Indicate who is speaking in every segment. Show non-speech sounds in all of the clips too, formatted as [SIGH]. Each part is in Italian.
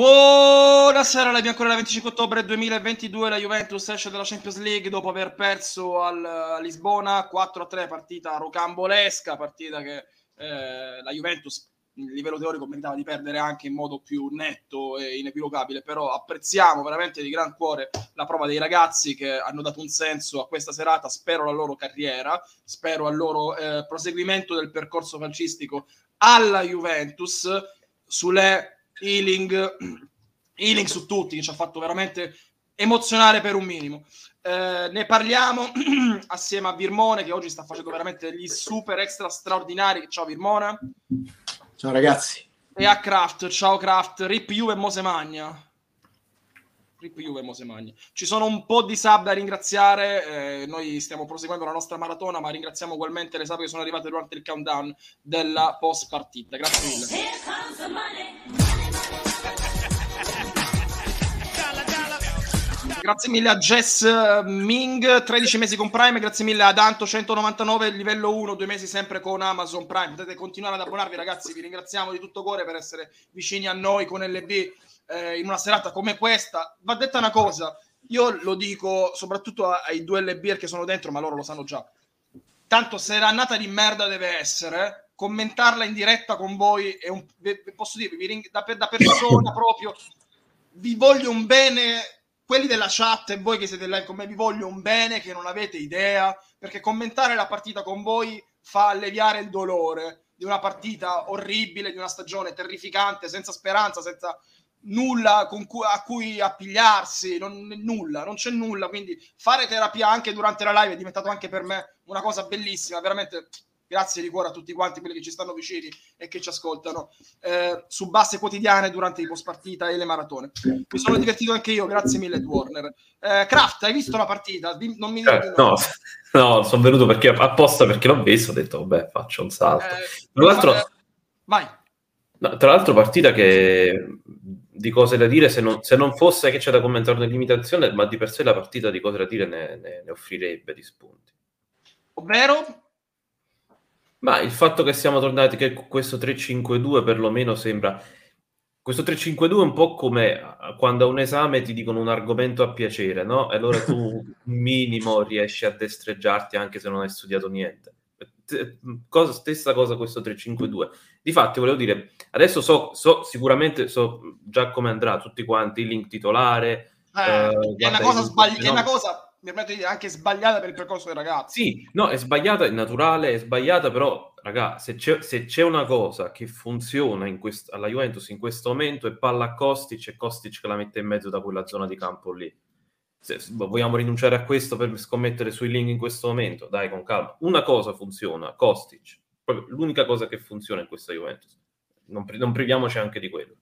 Speaker 1: Buonasera, la bianconera 25 ottobre 2022, la Juventus esce dalla Champions League dopo aver perso al, a Lisbona 4-3, partita rocambolesca, partita che eh, la Juventus a livello teorico meritava di perdere anche in modo più netto e inequivocabile, però apprezziamo veramente di gran cuore la prova dei ragazzi che hanno dato un senso a questa serata, spero la loro carriera, spero al loro eh, proseguimento del percorso calcistico alla Juventus, sulle healing, healing su tutti, che ci ha fatto veramente emozionare per un minimo. Eh, ne parliamo [CLEARS THROAT] assieme a Virmone che oggi sta facendo veramente gli super extra straordinari. Ciao Virmone.
Speaker 2: Ciao ragazzi.
Speaker 1: E a Kraft, ciao Kraft, Rip Juve e Mose Magna. Rip Juve e Mose Magna. Ci sono un po' di sub da ringraziare, eh, noi stiamo proseguendo la nostra maratona, ma ringraziamo ugualmente le sub che sono arrivate durante il countdown della post partita. Grazie mille. Grazie mille a Jess eh, Ming, 13 mesi con Prime, grazie mille ad Anto 199, livello 1, due mesi sempre con Amazon Prime. Potete continuare ad abbonarvi ragazzi, vi ringraziamo di tutto cuore per essere vicini a noi con LB eh, in una serata come questa. Va detta una cosa, io lo dico soprattutto ai due LB che sono dentro, ma loro lo sanno già. Tanto se l'annata di merda deve essere, commentarla in diretta con voi è un, posso dirvi, da, da persona proprio, vi voglio un bene quelli della chat e voi che siete là con me vi voglio un bene che non avete idea, perché commentare la partita con voi fa alleviare il dolore di una partita orribile, di una stagione terrificante, senza speranza, senza nulla cu- a cui appigliarsi, non, nulla, non c'è nulla, quindi fare terapia anche durante la live è diventato anche per me una cosa bellissima, veramente grazie di cuore a tutti quanti quelli che ci stanno vicini e che ci ascoltano eh, su basse quotidiane durante i post partita e le maratone. Mi sono divertito anche io, grazie mille Warner. Eh, Kraft, hai visto la partita? Non mi
Speaker 3: eh, no, no, sono venuto perché, apposta perché l'ho visto, ho detto vabbè faccio un salto. Eh, tra l'altro, eh, vai. No, tra l'altro partita che di cose da dire se non, se non, fosse che c'è da commentare una limitazione, ma di per sé la partita di cose da dire ne, ne, ne offrirebbe di spunti.
Speaker 1: Ovvero?
Speaker 3: Ma il fatto che siamo tornati, che questo 3-5-2 perlomeno sembra... Questo 3-5-2 è un po' come quando a un esame ti dicono un argomento a piacere, no? E allora tu [LAUGHS] minimo riesci a destreggiarti anche se non hai studiato niente. Cosa, stessa cosa questo 3-5-2. Difatti, volevo dire, adesso so, so sicuramente so già come andrà tutti quanti, il link titolare.
Speaker 1: Eh, eh, è, una cosa sbagli- è una cosa mi permetto di dire, anche sbagliata per il percorso dei ragazzi.
Speaker 3: Sì, no, è sbagliata, è naturale, è sbagliata, però, raga, se c'è, se c'è una cosa che funziona quest- alla Juventus in questo momento è palla a Kostic e Kostic che la mette in mezzo da quella zona di campo lì. Se, vogliamo rinunciare a questo per scommettere sui link in questo momento? Dai, con calma. Una cosa funziona, Kostic. Proprio l'unica cosa che funziona in questa Juventus. Non, non priviamoci anche di quello.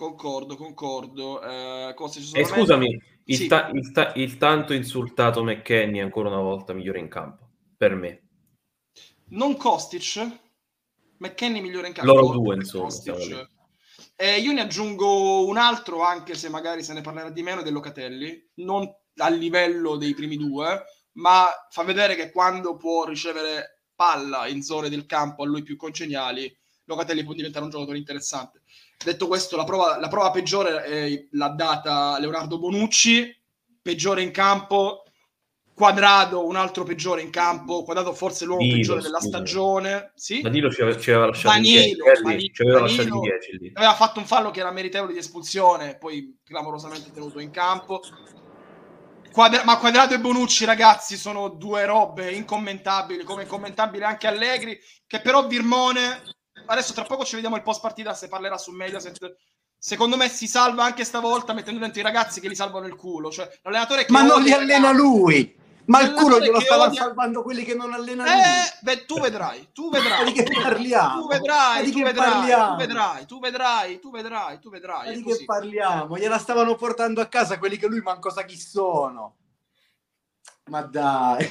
Speaker 1: Concordo, concordo. Eh,
Speaker 3: e scusami, il, sì. ta- il, ta- il, tanto insultato McKenny ancora una volta migliore in campo, per me.
Speaker 1: Non Kostic? McKenny migliore in campo?
Speaker 3: Loro due, insomma.
Speaker 1: Eh, io ne aggiungo un altro, anche se magari se ne parlerà di meno, del Locatelli. Non a livello dei primi due, ma fa vedere che quando può ricevere palla in zone del campo a lui più congeniali, Locatelli può diventare un giocatore interessante. Detto questo, la prova, la prova peggiore eh, l'ha data Leonardo Bonucci, peggiore in campo, Quadrado un altro peggiore in campo, Quadrado forse l'uomo Danilo, peggiore della stagione. Sì?
Speaker 3: Danilo ci aveva, ci aveva lasciato Danilo,
Speaker 1: Danilo, ci aveva, Danilo, 10 aveva fatto un fallo che era meritevole di espulsione, poi clamorosamente tenuto in campo. Quadra- ma Quadrado e Bonucci, ragazzi, sono due robe incommentabili, come incommentabile anche Allegri, che però Virmone adesso tra poco ci vediamo il post partita se parlerà su Mediaset. Secondo me si salva anche stavolta mettendo dentro i ragazzi che li salvano il culo. Cioè, l'allenatore che
Speaker 2: Ma non li allena lui! Ma il culo glielo stava odia... salvando quelli che non allenano. Eh,
Speaker 1: beh, tu vedrai, tu vedrai.
Speaker 2: Di che parliamo?
Speaker 1: Tu vedrai, tu vedrai, tu vedrai, tu vedrai, tu vedrai, tu vedrai.
Speaker 2: Di che parliamo? Gliela stavano portando a casa quelli che lui manco sa chi sono. Ma dai.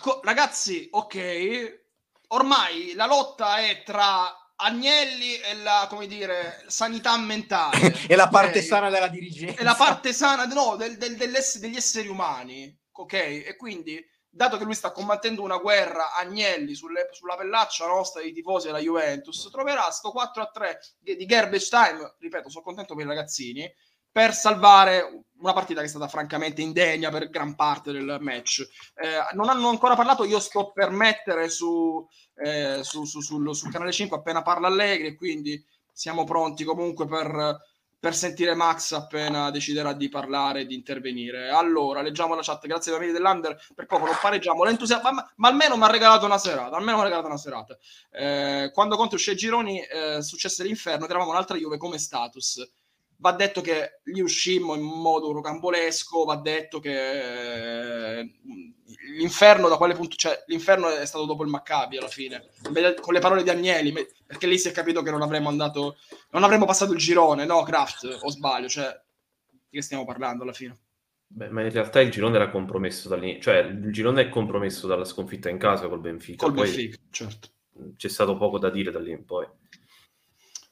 Speaker 1: Co- ragazzi, ok, ormai la lotta è tra Agnelli e la, come dire, sanità mentale. [LAUGHS]
Speaker 2: e la parte okay? sana della dirigenza.
Speaker 1: E la parte sana, no, del, del, degli esseri umani, ok? E quindi dato che lui sta combattendo una guerra Agnelli sulle, sulla pellaccia nostra dei tifosi della Juventus, troverà sto 4 a 3 di, di time, ripeto, sono contento per i ragazzini, per salvare una partita che è stata francamente indegna per gran parte del match. Eh, non hanno ancora parlato, io sto per mettere su, eh, su, su, sul, sul, canale 5 appena parla Allegri, quindi siamo pronti comunque per, per, sentire Max appena deciderà di parlare e di intervenire. Allora, leggiamo la chat, grazie ai famiglie dell'Under, per poco non pareggiamo, l'entusiasmo, ma, ma, almeno mi ha regalato una serata, almeno mi ha regalato una serata. Eh, quando contro uscì ai gironi eh, successe l'inferno, eravamo un'altra Juve come status va detto che gli uscimmo in modo rocambolesco, va detto che eh, l'inferno da quale punto, cioè l'inferno è stato dopo il Maccabi alla fine, con le parole di Agnelli, perché lì si è capito che non avremmo andato, non avremmo passato il girone, no Kraft, o sbaglio, cioè di che stiamo parlando alla fine?
Speaker 3: Beh, ma in realtà il girone era compromesso dall'inizio, cioè il girone è compromesso dalla sconfitta in casa col Benfica.
Speaker 1: Col Benfica, certo.
Speaker 3: C'è stato poco da dire da lì in poi.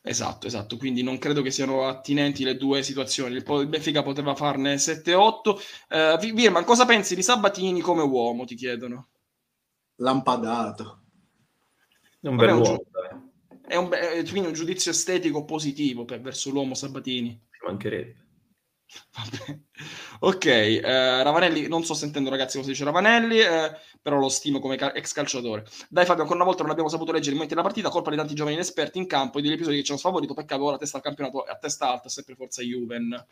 Speaker 1: Esatto, esatto, quindi non credo che siano attinenti le due situazioni. Il Benfica poteva farne 7-8. Uh, Virman, cosa pensi di Sabatini come uomo? Ti chiedono.
Speaker 2: Lampadato.
Speaker 3: È un bel uomo.
Speaker 1: È un, è quindi un giudizio estetico positivo per, verso l'uomo Sabatini.
Speaker 3: Ci mancherebbe.
Speaker 1: Vabbè. Ok, eh, Ravanelli, non sto sentendo ragazzi cosa dice Ravanelli, eh, però lo stimo come cal- ex calciatore. Dai Fabio, ancora una volta non abbiamo saputo leggere i momenti della partita, colpa di tanti giovani inesperti in campo e degli episodi che ci hanno sfavorito, peccato ora testa al campionato a testa alta, sempre forza Juven.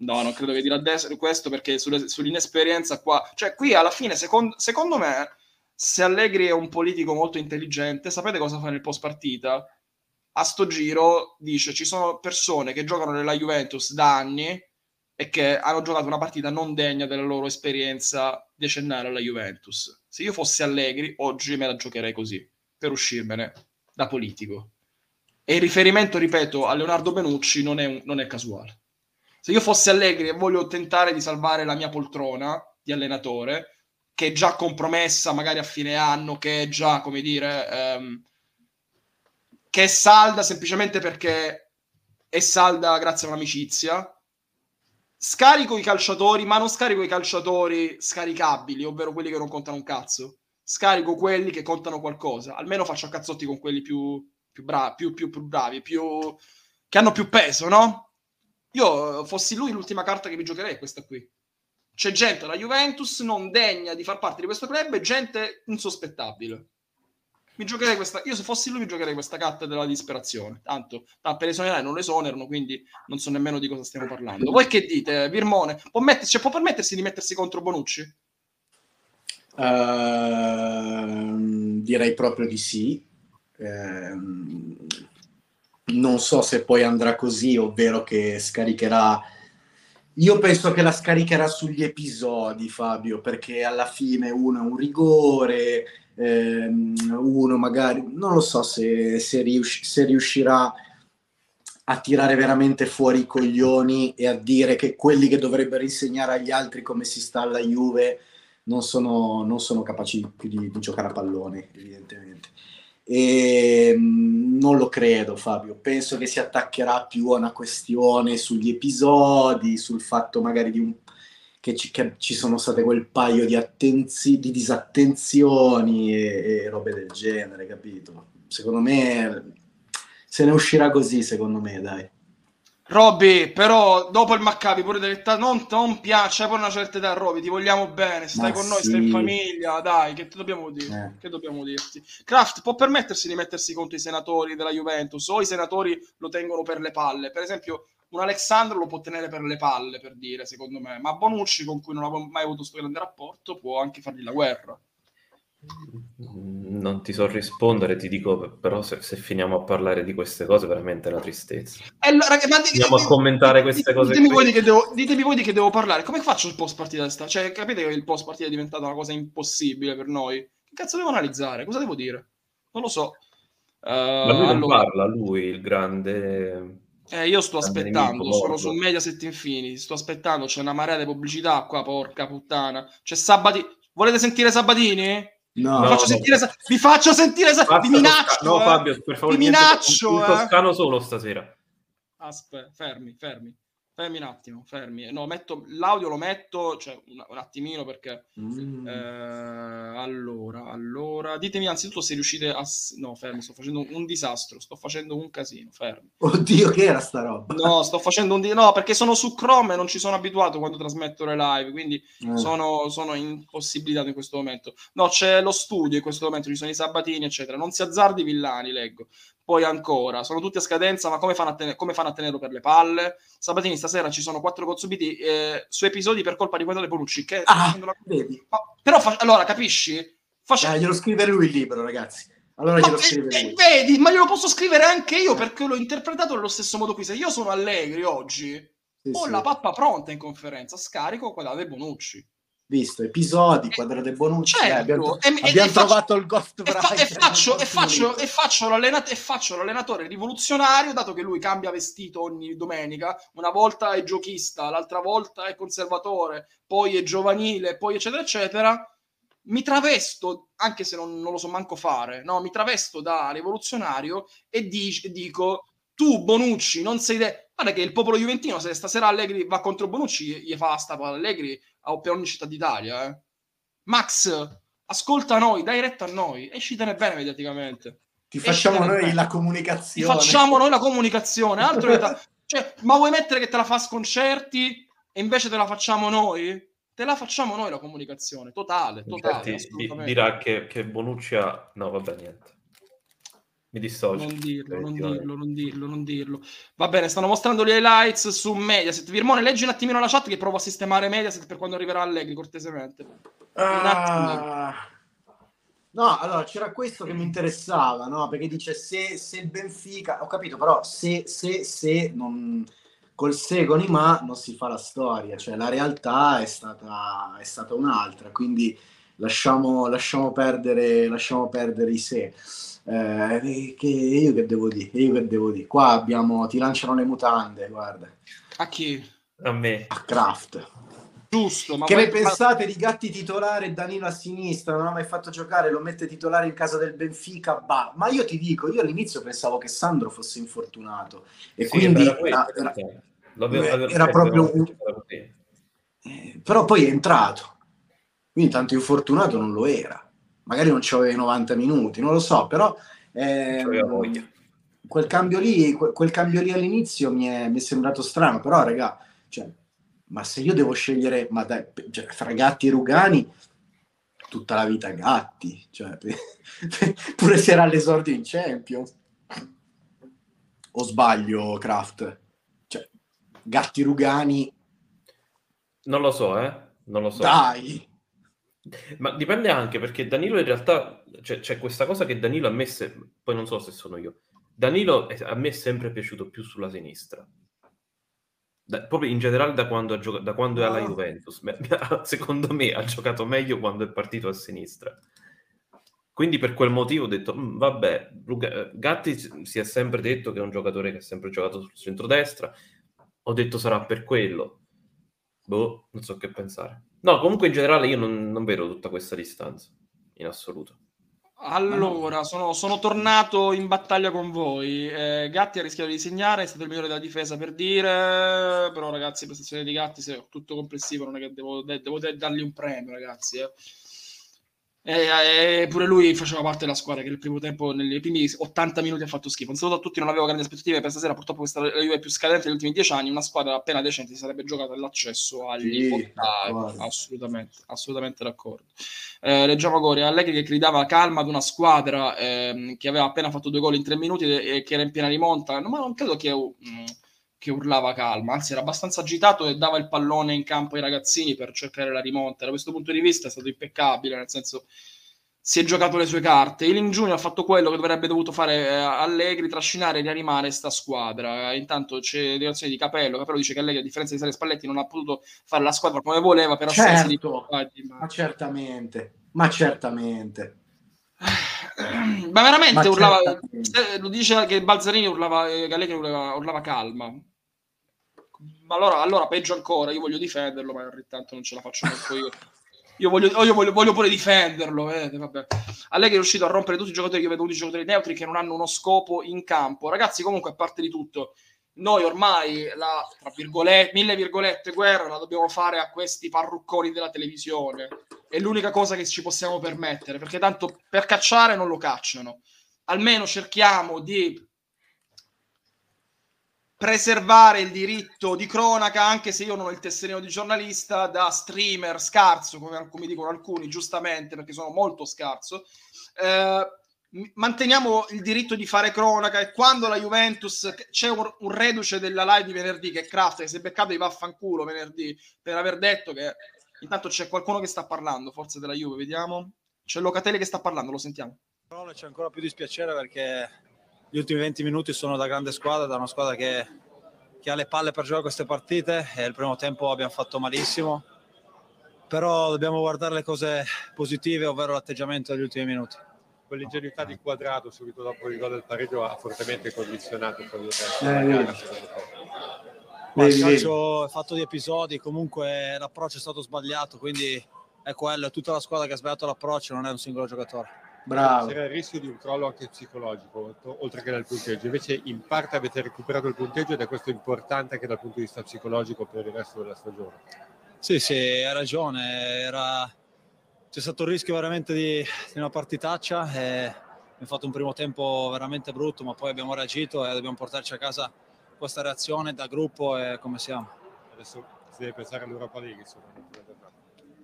Speaker 1: No, non credo che dirà questo perché sulle, sull'inesperienza qua, cioè qui alla fine secondo, secondo me se Allegri è un politico molto intelligente, sapete cosa fa nel post partita? A sto giro dice ci sono persone che giocano nella Juventus da anni e che hanno giocato una partita non degna della loro esperienza decennale alla Juventus. Se io fossi Allegri, oggi me la giocherei così, per uscirmene da politico. E il riferimento, ripeto, a Leonardo Benucci non è, un, non è casuale. Se io fossi Allegri e voglio tentare di salvare la mia poltrona di allenatore, che è già compromessa magari a fine anno, che è già, come dire, ehm, che è salda semplicemente perché è salda grazie a un'amicizia, scarico i calciatori, ma non scarico i calciatori scaricabili, ovvero quelli che non contano un cazzo. Scarico quelli che contano qualcosa. Almeno faccio a cazzotti con quelli più, più, bravi, più, più, più bravi, più... che hanno più peso, no? Io fossi lui l'ultima carta che vi giocherei è questa qui. C'è gente alla Juventus non degna di far parte di questo club e gente insospettabile mi giocherei questa. Io se fossi lui mi giocherei questa carta della disperazione. Tanto, per esonerare non esonerano, quindi non so nemmeno di cosa stiamo parlando. Voi che dite, Virmone? Può, mettersi, cioè, può permettersi di mettersi contro Bonucci?
Speaker 2: Uh, direi proprio di sì. Uh, non so se poi andrà così, ovvero che scaricherà. Io penso che la scaricherà sugli episodi, Fabio, perché alla fine uno è un rigore, ehm, uno magari, non lo so se, se, rius- se riuscirà a tirare veramente fuori i coglioni e a dire che quelli che dovrebbero insegnare agli altri come si sta alla Juve non sono, non sono capaci più di, di, giocare a pallone, evidentemente. E, ehm, non lo credo, Fabio. Penso che si attaccherà più a una questione sugli episodi, sul fatto magari di un che ci, che ci, sono state quel paio di, attenzi, di disattenzioni e, e, robe del genere, capito? Secondo me se ne uscirà così, secondo me, dai.
Speaker 1: Robby, però dopo il Maccabi pure dell'età non, non piace, poi una certa età, Robby, ti vogliamo bene, stai Ma con noi, stai in famiglia, dai, che dobbiamo dire? Eh. Che dobbiamo dirti? Kraft può permettersi di mettersi contro i senatori della Juventus o i senatori lo tengono per le palle? Per esempio, un Alexandro lo può tenere per le palle, per dire, secondo me, ma Bonucci, con cui non avevo mai avuto questo grande rapporto, può anche fargli la guerra.
Speaker 3: Non ti so rispondere, ti dico, però se, se, finiamo a parlare di queste cose, veramente è una tristezza.
Speaker 1: Eh, allora, ma
Speaker 3: Finiamo a commentare queste cose.
Speaker 1: Ditemi voi, di devo, ditemi voi, di che devo parlare. Come faccio il post partita? Cioè, capite che il post partita è diventato una cosa impossibile per noi? Che cazzo devo analizzare? Cosa devo dire? Non lo so.
Speaker 3: Uh, ma lui non allora... parla, lui, il grande
Speaker 1: eh, io sto aspettando, sono su Mediaset Infini, sto aspettando, c'è una marea di pubblicità qua, porca puttana. C'è Sabatini. Volete sentire Sabatini?
Speaker 2: No,
Speaker 1: vi faccio
Speaker 2: no.
Speaker 1: sentire, vi faccio sentire vi minaccio.
Speaker 3: No, eh. Fabio, per favore,
Speaker 1: vi minaccio.
Speaker 3: Un, un toscano solo stasera.
Speaker 1: Aspetta, fermi, fermi. Fermi un attimo, fermi. No, metto, l'audio lo metto, cioè un, un attimino perché... Mm. Eh, allora, allora, ditemi anzitutto se riuscite a... No, fermi, sto facendo un, disastro, sto facendo un casino, fermi.
Speaker 2: Oddio, che era sta roba?
Speaker 1: No, sto facendo un... Di... No, perché sono su Chrome e non ci sono abituato quando trasmetto le live, quindi mm. sono, sono impossibilitato in questo momento. No, c'è lo studio in questo momento, ci sono i sabatini, eccetera. Non si azzardi villani, leggo. Poi ancora, sono tutti a scadenza, ma come fanno a, ten- come fanno a tenerlo per le palle? Sabatini, stasera ci sono quattro consubiti eh, su episodi per colpa di Guardale Bonucci. Che
Speaker 2: ah, la...
Speaker 1: Ma, però, fa- allora, capisci?
Speaker 2: Face... Eh, glielo scrive lui il libro, ragazzi. Allora scrive
Speaker 1: eh. Vedi, ma glielo posso scrivere anche io perché l'ho interpretato allo stesso modo qui. Se io sono allegri oggi, sì, ho sì. la pappa pronta in conferenza, scarico Guardale Bonucci
Speaker 2: visto episodi, quadrate Bonucci,
Speaker 1: certo. eh,
Speaker 2: abbiamo, e, abbiamo e trovato faccio, il Ghost
Speaker 1: e, fa, e, faccio, e, faccio, e, faccio l'allenat- e faccio l'allenatore rivoluzionario, dato che lui cambia vestito ogni domenica, una volta è giochista, l'altra volta è conservatore, poi è giovanile, poi eccetera eccetera, mi travesto, anche se non, non lo so manco fare, no? mi travesto da rivoluzionario e di- dico, tu Bonucci non sei... De- Guarda che il popolo juventino, se stasera Allegri va contro Bonucci, gli fa sta Allegri per ogni città d'Italia. Eh. Max, ascolta noi, dai retta a noi, escitene bene mediaticamente.
Speaker 2: Ti facciamo noi bene. la comunicazione.
Speaker 1: Ti facciamo noi la comunicazione. Altro che ta- cioè, ma vuoi mettere che te la fa sconcerti e invece te la facciamo noi? Te la facciamo noi la comunicazione, totale, totale.
Speaker 3: Infatti, dirà che, che Bonucci ha... No, vabbè, niente. Mi dissocio.
Speaker 1: Non dirlo, non dirlo, non dirlo, non dirlo. Va bene, stanno mostrando gli highlights su Mediaset. Virmone, leggi un attimino la chat che provo a sistemare Mediaset per quando arriverà Allegri, cortesemente.
Speaker 2: Ah. No, allora c'era questo che mi interessava, no? Perché dice se, se il Benfica, ho capito, però se, se, se non, col se con i ma non si fa la storia, cioè la realtà è stata, è stata un'altra, quindi lasciamo, lasciamo, perdere, lasciamo perdere i se. Eh, che io che devo dire? Io che devo dire? Qua abbiamo, ti lanciano le mutande, guarda.
Speaker 1: A chi?
Speaker 3: A me.
Speaker 2: A Kraft.
Speaker 1: Giusto,
Speaker 2: ma che ne pensate di Gatti titolare Danilo a sinistra? Non ha mai fatto giocare, lo mette titolare in casa del Benfica. Bah. Ma io ti dico, io all'inizio pensavo che Sandro fosse infortunato e sì, quindi era, era, era, era proprio un... Eh, però poi è entrato, quindi tanto infortunato non lo era magari non ci aveva i 90 minuti, non lo so, però ehm, quel, cambio lì, quel, quel, cambio lì all'inizio mi è, mi è sembrato strano, però raga, cioè, ma se io devo scegliere, ma dai, cioè, fra Gatti e Rugani, tutta la vita Gatti, cioè, [LAUGHS] pure se era all'esordio in Champions. O sbaglio, Kraft? Cioè, Gatti Rugani...
Speaker 3: Non lo so, eh? Non lo so.
Speaker 2: Dai!
Speaker 3: Ma dipende anche perché Danilo in realtà cioè, c'è questa cosa che Danilo a me, se, poi non so se sono io, Danilo a me è sempre piaciuto più sulla sinistra. Da, proprio in generale da quando, ha giocato, da quando è alla ah. Juventus. [LAUGHS] Secondo me ha giocato meglio quando è partito a sinistra. Quindi per quel motivo ho detto, mm, vabbè, Gatti si è sempre detto che è un giocatore che ha sempre giocato sul centro-destra. Ho detto sarà per quello. Boh, non so che pensare. No, comunque in generale io non, non vedo tutta questa distanza, in assoluto.
Speaker 1: Allora, sono, sono, tornato in battaglia con voi. Eh, Gatti ha rischiato di segnare, è stato il migliore della difesa per dire, però ragazzi, prestazione di Gatti, se tutto complessivo, non è che devo, devo dargli un premio, ragazzi. Eh. E, pure lui faceva parte della squadra che nel primo tempo, nei primi 80 minuti ha fatto schifo. Un saluto a tutti, non avevo grandi aspettative per stasera. Purtroppo questa è la Juve più scadente degli ultimi dieci anni. Una squadra appena decente si sarebbe giocata l'accesso agli sì, Assolutamente, assolutamente d'accordo. Eh, leggiamo Gori Allegri che gridava calma ad una squadra eh, che aveva appena fatto due gol in tre minuti e, che era in piena rimonta. No, ma non credo che. Mh, che urlava calma, anzi era abbastanza agitato e dava il pallone in campo ai ragazzini per cercare la rimonta. Da questo punto di vista è stato impeccabile, nel senso si è giocato le sue carte. Il in Junior ha fatto quello che dovrebbe dovuto fare eh, Allegri, trascinare e rianimare sta squadra. Intanto c'è direzione di Capello. Capello dice che Allegri, a differenza di Sale Spalletti, non ha potuto fare la squadra come voleva per
Speaker 2: certo, di ma... ma certamente, ma certamente.
Speaker 1: Ma veramente ma urlava, lo dice che Balzarini urlava, che Allegri urlava, urlava calma ma allora, allora, peggio ancora, io voglio difenderlo, ma intanto non ce la faccio manco io. Io voglio, io voglio, voglio pure difenderlo. Eh, vabbè. Allegri è riuscito a rompere tutti i giocatori. Io vedo tutti i giocatori neutri che non hanno uno scopo in campo. Ragazzi, comunque, a parte di tutto, noi ormai la, tra virgolette, mille virgolette, guerra la dobbiamo fare a questi parrucconi della televisione. È l'unica cosa che ci possiamo permettere, perché tanto per cacciare non lo cacciano. Almeno cerchiamo di preservare il diritto di cronaca, anche se io non ho il tesserino di giornalista, da streamer scarso, come, come dicono alcuni, giustamente, perché sono molto scarso. Eh, manteniamo il diritto di fare cronaca e quando la Juventus c'è un, un reduce della live di venerdì che è Kraft che si è beccato di vaffanculo venerdì per aver detto che intanto c'è qualcuno che sta parlando forse della Juve vediamo. C'è Locatelli che sta parlando lo sentiamo.
Speaker 4: Però c'è ancora più dispiacere perché gli ultimi 20 minuti sono da grande squadra da una squadra che, che ha le palle per giocare queste partite e il primo tempo abbiamo fatto malissimo. Però dobbiamo guardare le cose positive ovvero l'atteggiamento degli ultimi minuti
Speaker 5: quell'ingenuità di quadrato subito dopo il gol del pareggio ha fortemente condizionato il resto eh, gara,
Speaker 4: Ma il calcio è fatto di episodi, comunque l'approccio è stato sbagliato, quindi è quello, è tutta la squadra che ha sbagliato l'approccio, non è un singolo giocatore.
Speaker 5: Bravo. C'era il rischio di un crollo anche psicologico, oltre che dal punteggio. Invece in parte avete recuperato il punteggio ed è questo importante anche dal punto di vista psicologico per il resto della stagione.
Speaker 4: Sì, sì, hai ragione. Era c'è stato il rischio veramente di, di una partitaccia e abbiamo fatto un primo tempo veramente brutto, ma poi abbiamo reagito e dobbiamo portarci a casa questa reazione da gruppo e come siamo.
Speaker 5: Adesso si deve pensare all'Europa League, insomma.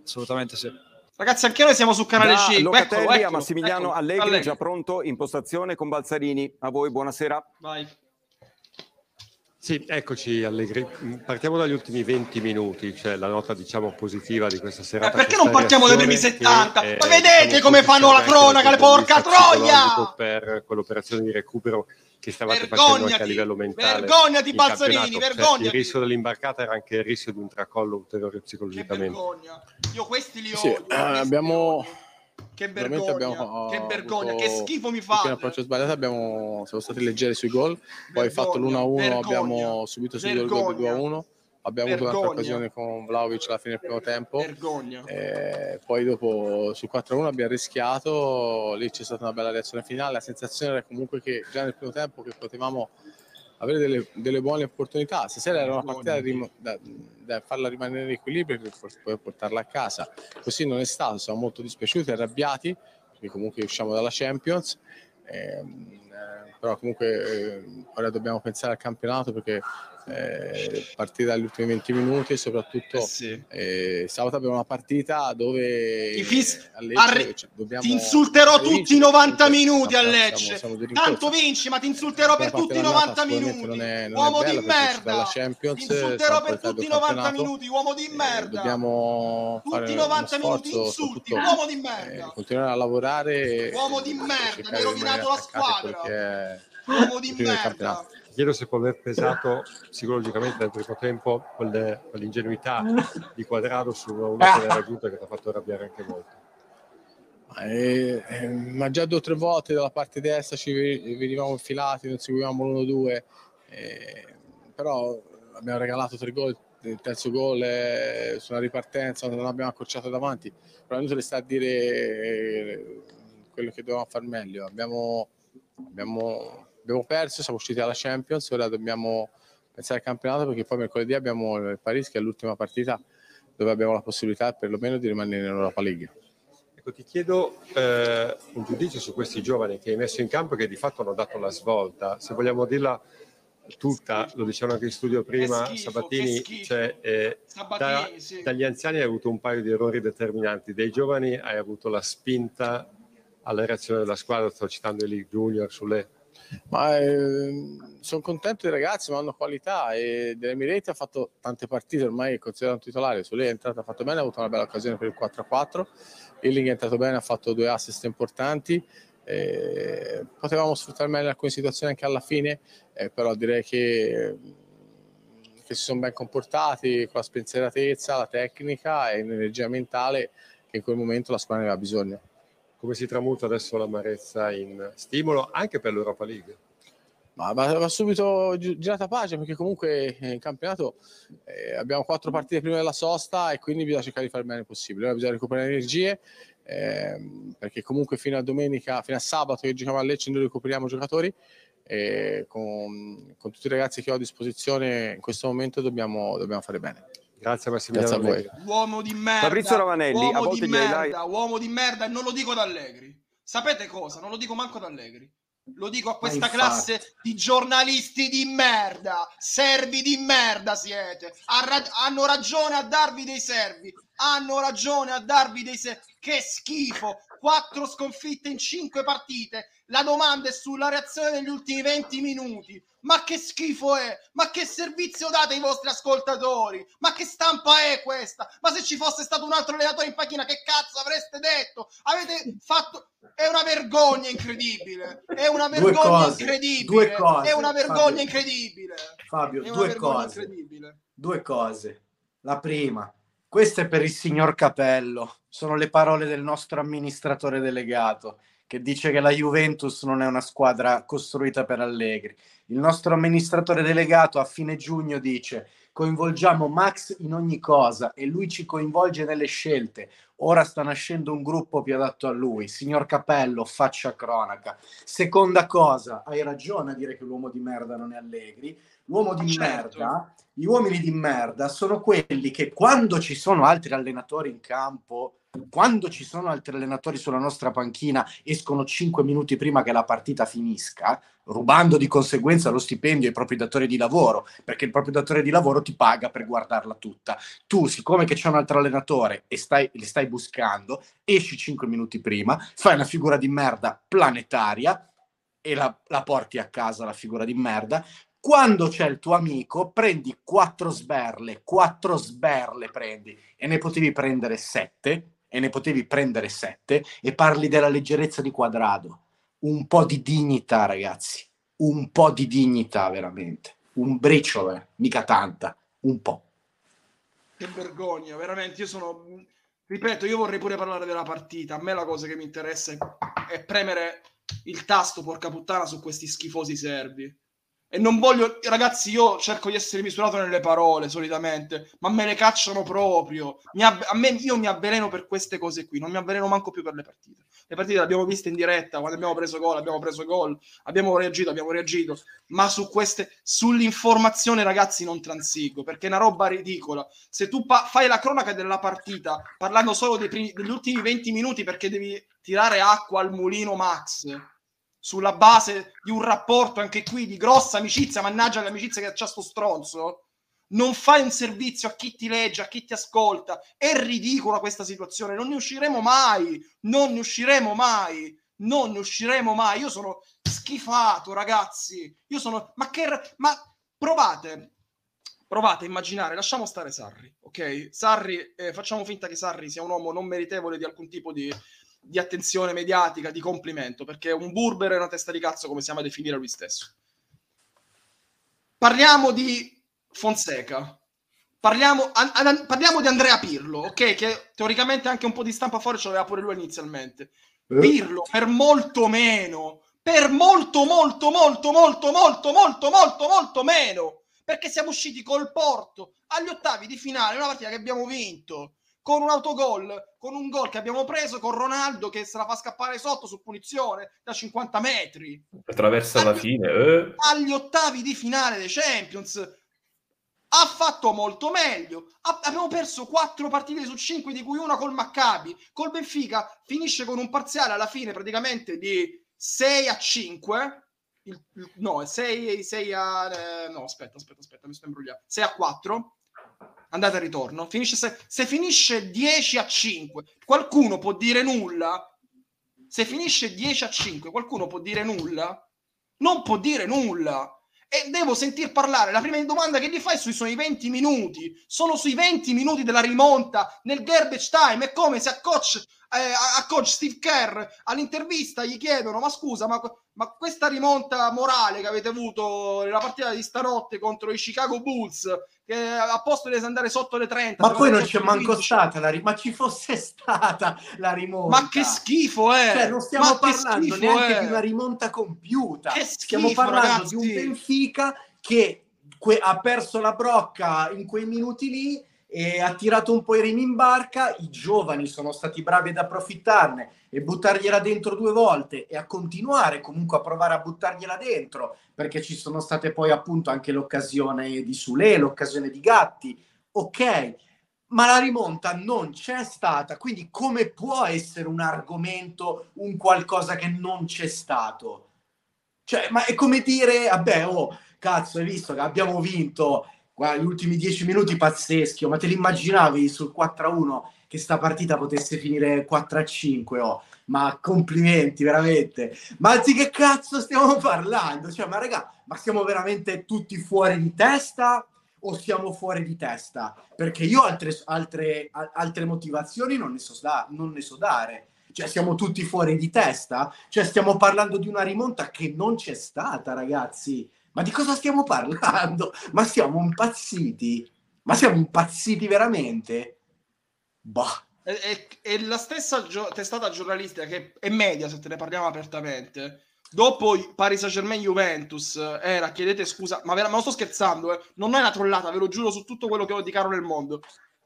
Speaker 4: Assolutamente sì.
Speaker 1: Ragazzi, anche noi siamo su canale
Speaker 6: da
Speaker 1: 5.
Speaker 6: Locatelli eccolo, eccolo, a Massimiliano eccolo, Allegri, Allegri, già pronto in postazione con Balzarini. A voi, buonasera.
Speaker 1: Vai.
Speaker 5: Sì, eccoci Allegri. Partiamo dagli ultimi 20 minuti, cioè la nota diciamo positiva di questa serata.
Speaker 1: Ma perché non partiamo dai primi 70? Che, Ma vedete diciamo, come fanno la cronaca, le porca troia!
Speaker 5: Per quell'operazione di recupero che stavate vergognati, facendo anche a livello mentale.
Speaker 1: Vergognati Balzarini, vergognati!
Speaker 5: Cioè, il rischio dell'imbarcata era anche il rischio di un tracollo ulteriore psicologicamente.
Speaker 1: Che vergogna! Io questi li ho.
Speaker 7: Sì, eh, abbiamo...
Speaker 1: Che vergogna, abbiamo, che vergogna, che schifo mi fa.
Speaker 7: approccio sbagliato, abbiamo, siamo stati leggeri sui gol, poi fatto l'1-1, abbiamo subito subito il gol 2-1. Abbiamo Vergogna. avuto un'altra occasione con Vlaovic alla fine del primo tempo.
Speaker 1: Vergogna.
Speaker 7: Eh, poi dopo sul 4-1 abbiamo rischiato, lì c'è stata una bella reazione finale. La sensazione era comunque che già nel primo tempo che potevamo avere delle, delle buone opportunità. Stasera era una partita da, da, da farla rimanere in equilibrio per poi portarla a casa. Così non è stato, siamo molto dispiaciuti, arrabbiati, perché comunque usciamo dalla Champions. Ehm, eh, però comunque eh, ora dobbiamo pensare al campionato perché eh, partire dagli ultimi 20 minuti e soprattutto eh sì. eh, sabato abbiamo una partita dove
Speaker 1: I fis- Lecce, arri- cioè, dobbiamo, ti insulterò tutti i 90 minuti a Lecce. tanto vinci ma ti insulterò per tutti i 90 minuti. non è, non uomo di merda.
Speaker 7: Champions,
Speaker 1: ti insulterò per tutti i 90 minuti uomo di merda.
Speaker 7: dobbiamo
Speaker 1: tutti i 90 minuti insulti uomo di merda.
Speaker 7: Eh, continuare a lavorare
Speaker 1: uomo di merda mi hai rovinato la squadra. uomo di merda
Speaker 5: chiedo se può aver pesato psicologicamente nel primo tempo quell'ingenuità di Quadrado su una che l'ha raggiunta che ti ha fatto arrabbiare anche molto.
Speaker 7: Eh, eh, ma già due o tre volte dalla parte destra ci venivamo infilati, non seguivamo l'1-2, eh, però abbiamo regalato tre gol, il terzo gol è su una ripartenza, non abbiamo accorciato davanti, però è inutile sta a dire eh, quello che dovevamo fare meglio. Abbiamo, abbiamo abbiamo perso, siamo usciti dalla Champions, ora dobbiamo pensare al campionato perché poi mercoledì abbiamo il Paris che è l'ultima partita dove abbiamo la possibilità perlomeno di rimanere in Europa League.
Speaker 5: Ecco, ti chiedo eh, un giudizio su questi giovani che hai messo in campo che di fatto hanno dato la svolta. Se vogliamo dirla tutta, lo dicevano anche in studio prima, schifo, Sabatini, cioè, eh, Sabatini da, sì. dagli anziani hai avuto un paio di errori determinanti, dei giovani hai avuto la spinta alla reazione della squadra, sto citando Eli Junior sulle
Speaker 7: ma eh, sono contento dei ragazzi, ma hanno qualità e dell'Emirati ha fatto tante partite, ormai è considerato un titolare, su lei è entrato, ha fatto bene, ha avuto una bella occasione per il 4-4, Illing è entrato bene, ha fatto due assist importanti, eh, potevamo sfruttare meglio alcune situazioni anche alla fine, eh, però direi che, che si sono ben comportati con la spensieratezza, la tecnica e l'energia mentale che in quel momento la squadra aveva bisogno
Speaker 5: come si tramuta adesso l'amarezza in stimolo anche per l'Europa League?
Speaker 7: Ma va, subito girata pagina perché comunque in campionato eh, abbiamo quattro partite prima della sosta e quindi bisogna cercare di fare il bene possibile. Bisogna recuperare energie eh, perché comunque fino a domenica, fino a sabato che giochiamo a Lecce noi recuperiamo giocatori e con, con, tutti i ragazzi che ho a disposizione in questo momento dobbiamo, dobbiamo fare bene.
Speaker 5: Grazie Massimiliano.
Speaker 1: Grazie a voi. Uomo di merda.
Speaker 6: Fabrizio Ravanelli,
Speaker 1: uomo
Speaker 6: a volte
Speaker 1: di merda, uomo di merda e non lo dico ad Allegri. Sapete cosa? Non lo dico manco ad Allegri. Lo dico a questa classe di giornalisti di merda, servi di merda siete. Ra- hanno ragione a darvi dei servi, hanno ragione a darvi dei servi. Che schifo! Quattro sconfitte in cinque partite. La domanda è sulla reazione degli ultimi 20 minuti. Ma che schifo è? Ma che servizio date ai vostri ascoltatori? Ma che stampa è questa? Ma se ci fosse stato un altro allenatore in panchina, che cazzo avreste detto? Avete fatto. È una vergogna incredibile. È una vergogna incredibile.
Speaker 2: Due cose.
Speaker 1: È una vergogna
Speaker 2: Fabio.
Speaker 1: incredibile.
Speaker 2: Fabio, due cose.
Speaker 1: incredibile.
Speaker 2: Due cose. La prima, questo è per il signor Capello. Sono le parole del nostro amministratore delegato che dice che la Juventus non è una squadra costruita per Allegri. Il nostro amministratore delegato a fine giugno dice coinvolgiamo Max in ogni cosa e lui ci coinvolge nelle scelte. Ora sta nascendo un gruppo più adatto a lui. Signor Capello, faccia cronaca. Seconda cosa, hai ragione a dire che l'uomo di merda non è Allegri. L'uomo di
Speaker 1: Certo.
Speaker 2: merda, gli uomini di merda sono quelli che quando ci sono altri allenatori in campo, quando ci sono altri allenatori sulla nostra panchina, escono 5 minuti prima che la partita finisca, rubando di conseguenza lo stipendio ai propri datori di lavoro, perché il proprio datore di lavoro ti paga per guardarla tutta. Tu, siccome che c'è un altro allenatore e stai, li stai buscando, esci 5 minuti prima, fai una figura di merda planetaria e la, la porti a casa la figura di merda. Quando c'è il tuo amico, prendi quattro sberle, quattro sberle prendi e ne potevi prendere sette, e ne potevi prendere sette, e parli della leggerezza di quadrado. Un po' di dignità, ragazzi, un po' di dignità, veramente. Un briciolo, eh, mica tanta, un po'.
Speaker 1: Che vergogna, veramente. Io sono. Ripeto, io vorrei pure parlare della partita. A me la cosa che mi interessa è, premere il tasto, porca puttana, su questi schifosi serbi. E non voglio, ragazzi, io cerco di essere misurato nelle parole solitamente, ma me le cacciano proprio. Ab- a me, io mi avveleno per queste cose qui, non mi avveleno manco più per le partite. Le partite le abbiamo viste in diretta, quando abbiamo preso gol, abbiamo preso gol, abbiamo reagito, abbiamo reagito, ma su queste, sull'informazione, ragazzi, non transigo, perché è una roba ridicola. Se tu pa- fai la cronaca della partita parlando solo primi- degli ultimi 20 minuti perché devi tirare acqua al mulino Max, sulla base di un rapporto anche qui di grossa amicizia, mannaggia l'amicizia che c'ha sto stronzo, non fai un servizio a chi ti legge, a chi ti ascolta. È ridicola questa situazione, non ne usciremo mai, non ne usciremo mai, non ne usciremo mai. Io sono schifato, ragazzi. Io sono ma che ma provate provate a immaginare, lasciamo stare Sarri, ok? Sarri, eh, facciamo finta che Sarri sia un uomo non meritevole di alcun tipo di, di attenzione mediatica, di complimento, perché è un burber e una testa di cazzo, come si ama definire lui stesso. Parliamo di Fonseca. Parliamo, an- an- parliamo di Andrea Pirlo, ok? Che teoricamente anche un po' di stampa fuori ce l'aveva pure lui inizialmente. Pirlo per molto meno, per molto, molto, molto, molto, molto, molto, molto, molto meno. Perché siamo usciti col Porto agli ottavi di finale, una partita che abbiamo vinto con un autogol, con un gol che abbiamo preso con Ronaldo che se la fa scappare sotto su punizione da 50 metri.
Speaker 3: Attraverso la fine. Eh.
Speaker 1: Agli ottavi di finale dei Champions ha fatto molto meglio. Ha- abbiamo perso quattro partite su cinque, di cui una col Maccabi. Col Benfica finisce con un parziale alla fine praticamente di 6 a 5. Il- il- no, 6, 6 a... eh, no, aspetta, aspetta, aspetta, mi sto imbrogliando. 6 a 4. Andata e ritorno. Finisce se, se finisce 10 a 5, qualcuno può dire nulla? Se finisce 10 a 5, qualcuno può dire nulla? Non può dire nulla. E devo sentir parlare. La prima domanda che gli fai sui suoi 20 minuti. Sono sui 20 minuti della rimonta nel garbage time. È come se a coach, a- a coach Steve Kerr all'intervista gli chiedono: Ma scusa, ma, ma questa rimonta morale che avete avuto nella partita di stanotte contro i Chicago Bulls, che a posto di andare sotto le 30,
Speaker 2: Ma poi non c'è manco
Speaker 1: 15.
Speaker 2: stata la ri- ma ci fosse stata la rimonta.
Speaker 1: Ma che schifo è!
Speaker 2: Cioè, non stiamo
Speaker 1: Ma
Speaker 2: parlando
Speaker 1: schifo
Speaker 2: neanche
Speaker 1: è!
Speaker 2: di una rimonta compiuta.
Speaker 1: Che
Speaker 2: stiamo
Speaker 1: schifo,
Speaker 2: parlando di un
Speaker 1: ragazzi!
Speaker 2: Benfica che que- ha perso la brocca in quei minuti lì e ha tirato un po' i remi in barca, i giovani sono stati bravi ad approfittarne e buttargliela dentro due volte e a continuare comunque a provare a buttargliela dentro, perché ci sono state poi appunto anche l'occasione di Sule, l'occasione di Gatti, ok, ma la rimonta non c'è stata, quindi come può essere un argomento, un qualcosa che non c'è stato? Cioè, ma è come dire, vabbè, oh, cazzo, hai visto che abbiamo vinto guarda, gli ultimi dieci minuti pazzeschi, ma te li immaginavi sul 4-1 che sta partita potesse finire 4-5? Oh, ma complimenti, veramente. Ma di che cazzo stiamo parlando? Cioè, ma raga, ma siamo veramente tutti fuori di testa? o siamo fuori di testa? Perché io altre, altre, altre motivazioni non ne, so non ne so dare. Cioè, siamo tutti fuori di testa? Cioè, stiamo parlando di una rimonta che non c'è stata, ragazzi. Ma di cosa stiamo parlando? Ma siamo impazziti? Ma siamo impazziti veramente? Bah.
Speaker 1: È, è, la stessa gio- testata giornalistica che è media, se te ne parliamo apertamente. Dopo Paris Saint Germain Juventus era chiedete scusa, ma, vera- ma non sto scherzando, eh. non è una trollata, ve lo giuro su tutto quello che ho di caro nel mondo.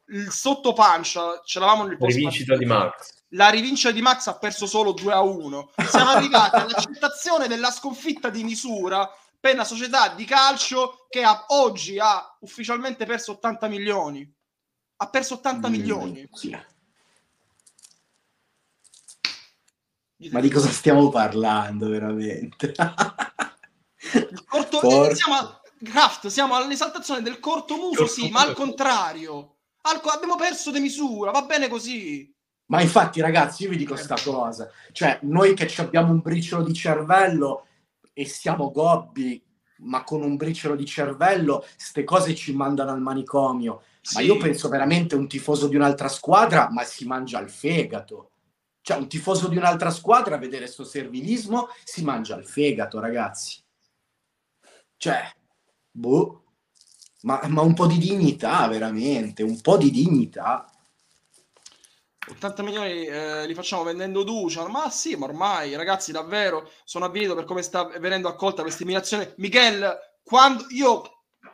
Speaker 1: Il sottopancia ce l'avamo nel
Speaker 3: post rivincita di Max.
Speaker 1: La rivincita di Max ha perso solo 2 a 1. Siamo arrivati all'accettazione della sconfitta di misura per una società di calcio che ha, oggi ha ufficialmente perso 80 milioni. Ha perso 80 mm, milioni. Sì.
Speaker 2: Ma di cosa stiamo parlando veramente?
Speaker 1: Il corto... [LAUGHS] Porca. siamo a... Kraft, siamo all'esaltazione del corto muso, corto sì, ma al contrario. Al... Abbiamo perso di misura, va bene così.
Speaker 2: Ma infatti, ragazzi, io vi dico questa cosa. Cioè, noi che abbiamo un briciolo di cervello e siamo gobbi, ma con un briciolo di cervello, queste cose ci mandano al manicomio. Sì. Ma io penso veramente un tifoso di un'altra squadra, ma si mangia il fegato. Cioè, un tifoso di un'altra squadra a vedere questo servilismo si mangia il fegato, ragazzi. Cioè, boh, ma, ma un po' di dignità, veramente, un po' di dignità.
Speaker 1: 80 milioni eh, li facciamo vendendo Duchan, ma sì, ma ormai ragazzi davvero sono avvilito per come sta venendo accolta questa imitazione. Michel, quando io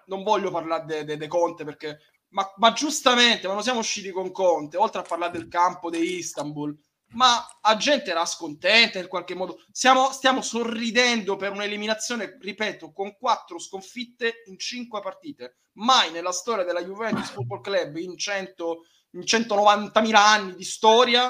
Speaker 1: non voglio parlare di Conte perché, ma, ma, giustamente, ma non siamo usciti con Conte, oltre a parlare del campo di Istanbul, ma la gente era scontenta in qualche modo. Siamo, stiamo sorridendo per un'eliminazione, ripeto, con quattro sconfitte in cinque partite. Mai nella storia della Juventus Football Club in, 100, in 190.000 anni di storia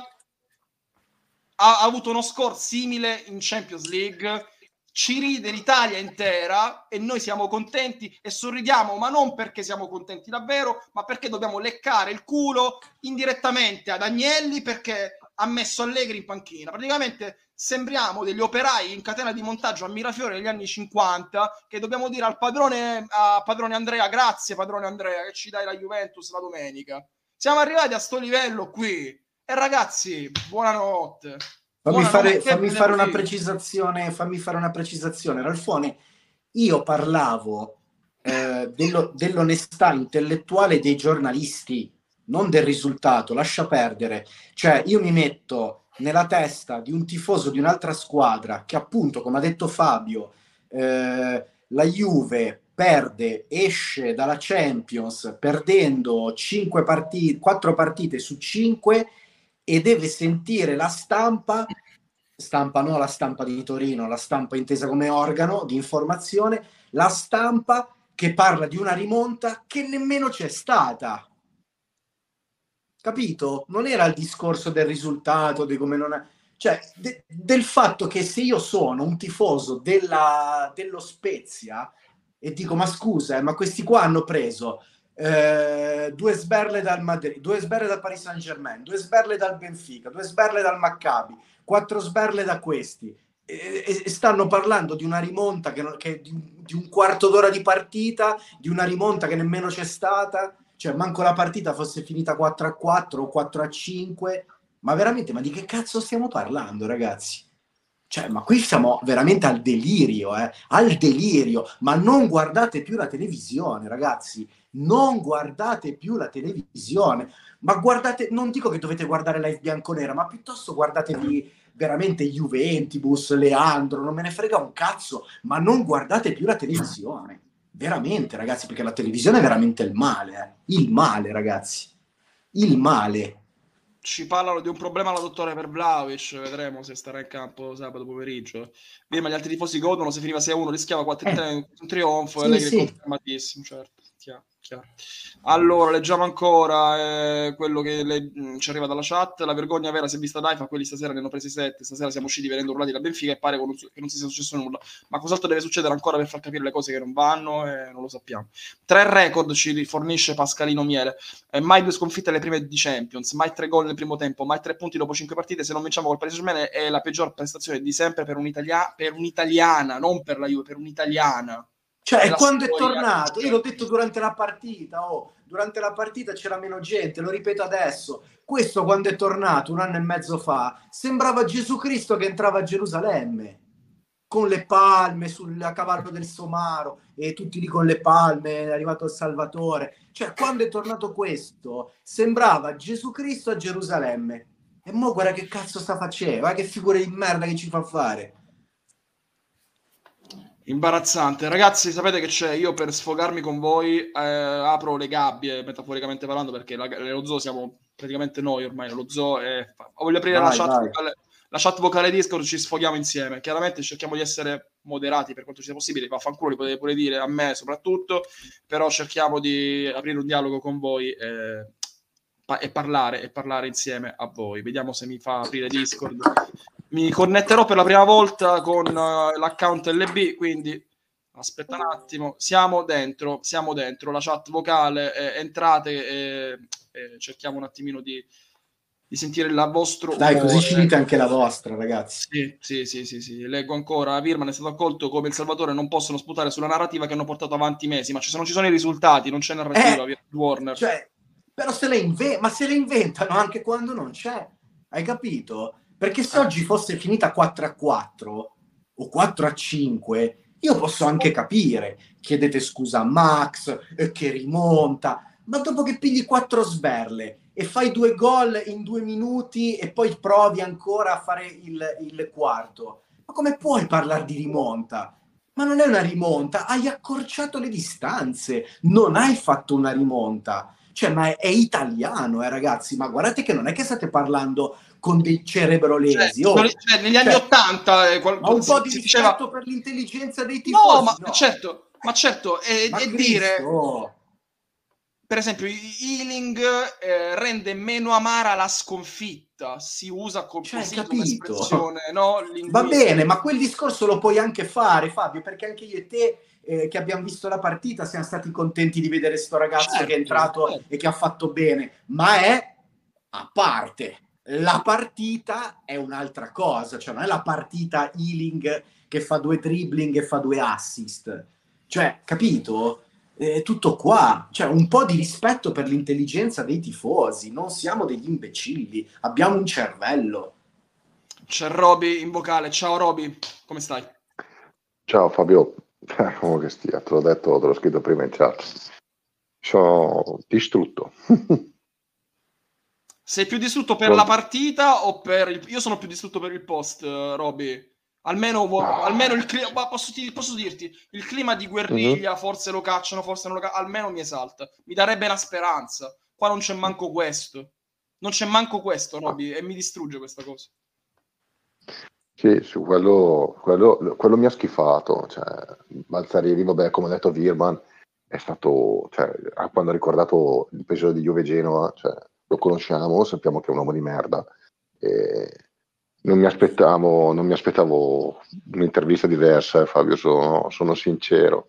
Speaker 1: ha, ha avuto uno score simile in Champions League ci ride l'Italia intera e noi siamo contenti e sorridiamo, ma non perché siamo contenti davvero, ma perché dobbiamo leccare il culo indirettamente ad Agnelli perché ha messo Allegri in panchina. Praticamente sembriamo degli operai in catena di montaggio a Mirafiore negli anni 50 che dobbiamo dire al padrone, a padrone Andrea, grazie padrone Andrea che ci dai la Juventus la domenica. Siamo arrivati a sto livello qui. E ragazzi, buonanotte.
Speaker 2: Fammi fare, fammi fare una precisazione, fammi fare una precisazione. Ralfone, io parlavo eh, dello, dell'onestà intellettuale dei giornalisti non del risultato, lascia perdere. Cioè, io mi metto nella testa di un tifoso di un'altra squadra che appunto, come ha detto Fabio, eh, la Juve perde, esce dalla Champions perdendo 5 partite, 4 partite su 5 e deve sentire la stampa, stampa no la stampa di Torino, la stampa intesa come organo di informazione, la stampa che parla di una rimonta che nemmeno c'è stata capito? Non era il discorso del risultato, di come non è... Cioè, de- del fatto che se io sono un tifoso della, dello Spezia e dico, ma scusa, eh, ma questi qua hanno preso eh, due sberle dal Madrid, due sberle dal Paris Saint Germain, due sberle dal Benfica, due sberle dal Maccabi, quattro sberle da questi. E, e stanno parlando di una rimonta che, che di, di un quarto d'ora di partita, di una rimonta che nemmeno c'è stata cioè manco la partita fosse finita 4 a 4 o 4 a 5, ma veramente, ma di che cazzo stiamo parlando, ragazzi? Cioè, ma qui siamo veramente al delirio, eh? al delirio, ma non guardate più la televisione, ragazzi, non guardate più la televisione, ma guardate, non dico che dovete guardare live bianconera, ma piuttosto guardatevi veramente Juventibus, Leandro, non me ne frega un cazzo, ma non guardate più la televisione. veramente ragazzi, perché la televisione è veramente il male, eh. il male ragazzi, il male.
Speaker 1: Ci parlano di un problema alla dottore per Vlaovic, vedremo se starà in campo sabato pomeriggio. Prima gli altri tifosi godono, se finiva 6-1 rischiava 4 eh. un trionfo sì, e lei sì. è confermatissimo, certo. Chiaro. Allora, leggiamo ancora eh, quello che le, mh, mm, ci arriva dalla chat. La vergogna vera si è vista dai, fa quelli stasera ne hanno presi sette. Stasera siamo usciti venendo urlati da Benfica e pare che non sia successo nulla. Ma cos'altro deve succedere ancora per far capire le cose che non vanno? Eh, non lo sappiamo. Tre record ci fornisce Pascalino Miele. Eh, mai due sconfitte alle prime di Champions, mai tre gol nel primo tempo, mai tre punti dopo cinque partite. Se non vinciamo col Paris Saint-Germain è la peggior prestazione di sempre per, un italia- per un'italiana, non per la Juve, per un'italiana.
Speaker 2: Cioè, quando è tornato, io l'ho detto durante la partita, oh, durante la partita c'era meno gente, lo ripeto adesso. Questo quando è tornato un anno e mezzo fa, sembrava Gesù Cristo che entrava a Gerusalemme con le palme sul cavallo del Somaro e tutti lì con le palme, è arrivato il Salvatore. Cioè, quando è tornato questo, sembrava Gesù Cristo a Gerusalemme. E mo guarda che cazzo sta facendo, guarda che figura di merda che ci fa fare.
Speaker 1: Imbarazzante. Ragazzi, sapete che c'è? Io per sfogarmi con voi eh, apro le gabbie, metaforicamente parlando, perché la, lo zoo siamo praticamente noi ormai, lo zoo è... Voglio aprire vai, la, chat vocale, la, chat vocale, Discord, ci sfoghiamo insieme. Chiaramente cerchiamo di essere moderati per quanto sia possibile, vaffanculo li potete pure dire a me soprattutto, però cerchiamo di aprire un dialogo con voi eh, pa- e, parlare, e parlare insieme a voi. Vediamo se mi fa aprire Discord mi connetterò per la prima volta con uh, l'account LB, quindi aspetta un attimo, siamo dentro, siamo dentro, la chat vocale, eh, entrate e, e, cerchiamo un attimino di, di sentire il vostro
Speaker 2: Dai, umore. così ci dite anche la vostra, ragazzi.
Speaker 1: Sì, sì, sì, sì, sì. leggo ancora, Virman è stato accolto come il Salvatore, non possono sputare sulla narrativa che hanno portato avanti mesi, ma se non ci sono i risultati, non c'è narrativa, eh, Warner.
Speaker 2: Cioè, però se le, inve- ma se le inventano anche quando non c'è, hai capito? Perché se oggi fosse finita 4 a 4 o 4 a 5, io posso anche capire. Chiedete scusa a Max, eh, che rimonta, ma dopo che pigli 4 sberle e fai due gol in due minuti e poi provi ancora a fare il, il quarto, ma come puoi parlare di rimonta? Ma non è una rimonta, hai accorciato le distanze, non hai fatto una rimonta. Cioè, ma è, italiano, eh, ragazzi, ma guardate che non è che state parlando con dei cerebrolesi.
Speaker 1: Cioè, oh, cioè, negli anni cioè, Ottanta eh,
Speaker 2: qual- un po' di rispetto diceva... per l'intelligenza dei tifosi.
Speaker 1: No, ma no. certo, ma certo, e, ma e dire per esempio, Healing eh, rende meno amara la sconfitta, si usa con,
Speaker 2: cioè, capito.
Speaker 1: no?
Speaker 2: Va bene, ma quel discorso lo puoi anche fare, Fabio, perché anche io e te eh, che abbiamo visto la partita siamo stati contenti di vedere sto ragazzo certo, che è entrato certo. e che ha fatto bene, ma è a parte la partita è un'altra cosa, cioè non è la partita Healing che fa due dribbling e fa due assist. Cioè, capito? È tutto qua. Cioè, un po' di rispetto per l'intelligenza dei tifosi. Non siamo degli imbecilli, abbiamo un cervello.
Speaker 1: C'è Roby in vocale. Ciao Roby, come stai?
Speaker 8: Ciao Fabio, come stia? Te l'ho detto, te l'ho scritto prima in chat. Sono distrutto.
Speaker 1: Sei più distrutto per la partita o per il... Io sono più distrutto per il post, uh, Roby. Almeno, almeno il clima... Posso, posso, dirti, il clima di guerriglia, uh-huh. forse lo cacciano, forse non lo cacciano, almeno mi esalta. Mi darebbe una speranza. Qua non c'è manco questo. Non c'è manco questo, Roby, e mi distrugge questa cosa.
Speaker 8: Sì, su quello, quello, quello mi ha schifato. Cioè, Balzarini, vabbè, come ha detto Virman, è stato, cioè, quando ha ricordato il peso di Juve Genova, cioè, lo conosciamo, sappiamo che è un uomo di merda. E non mi aspettavo, non mi aspettavo un'intervista diversa, Fabio, sono, sono, sincero.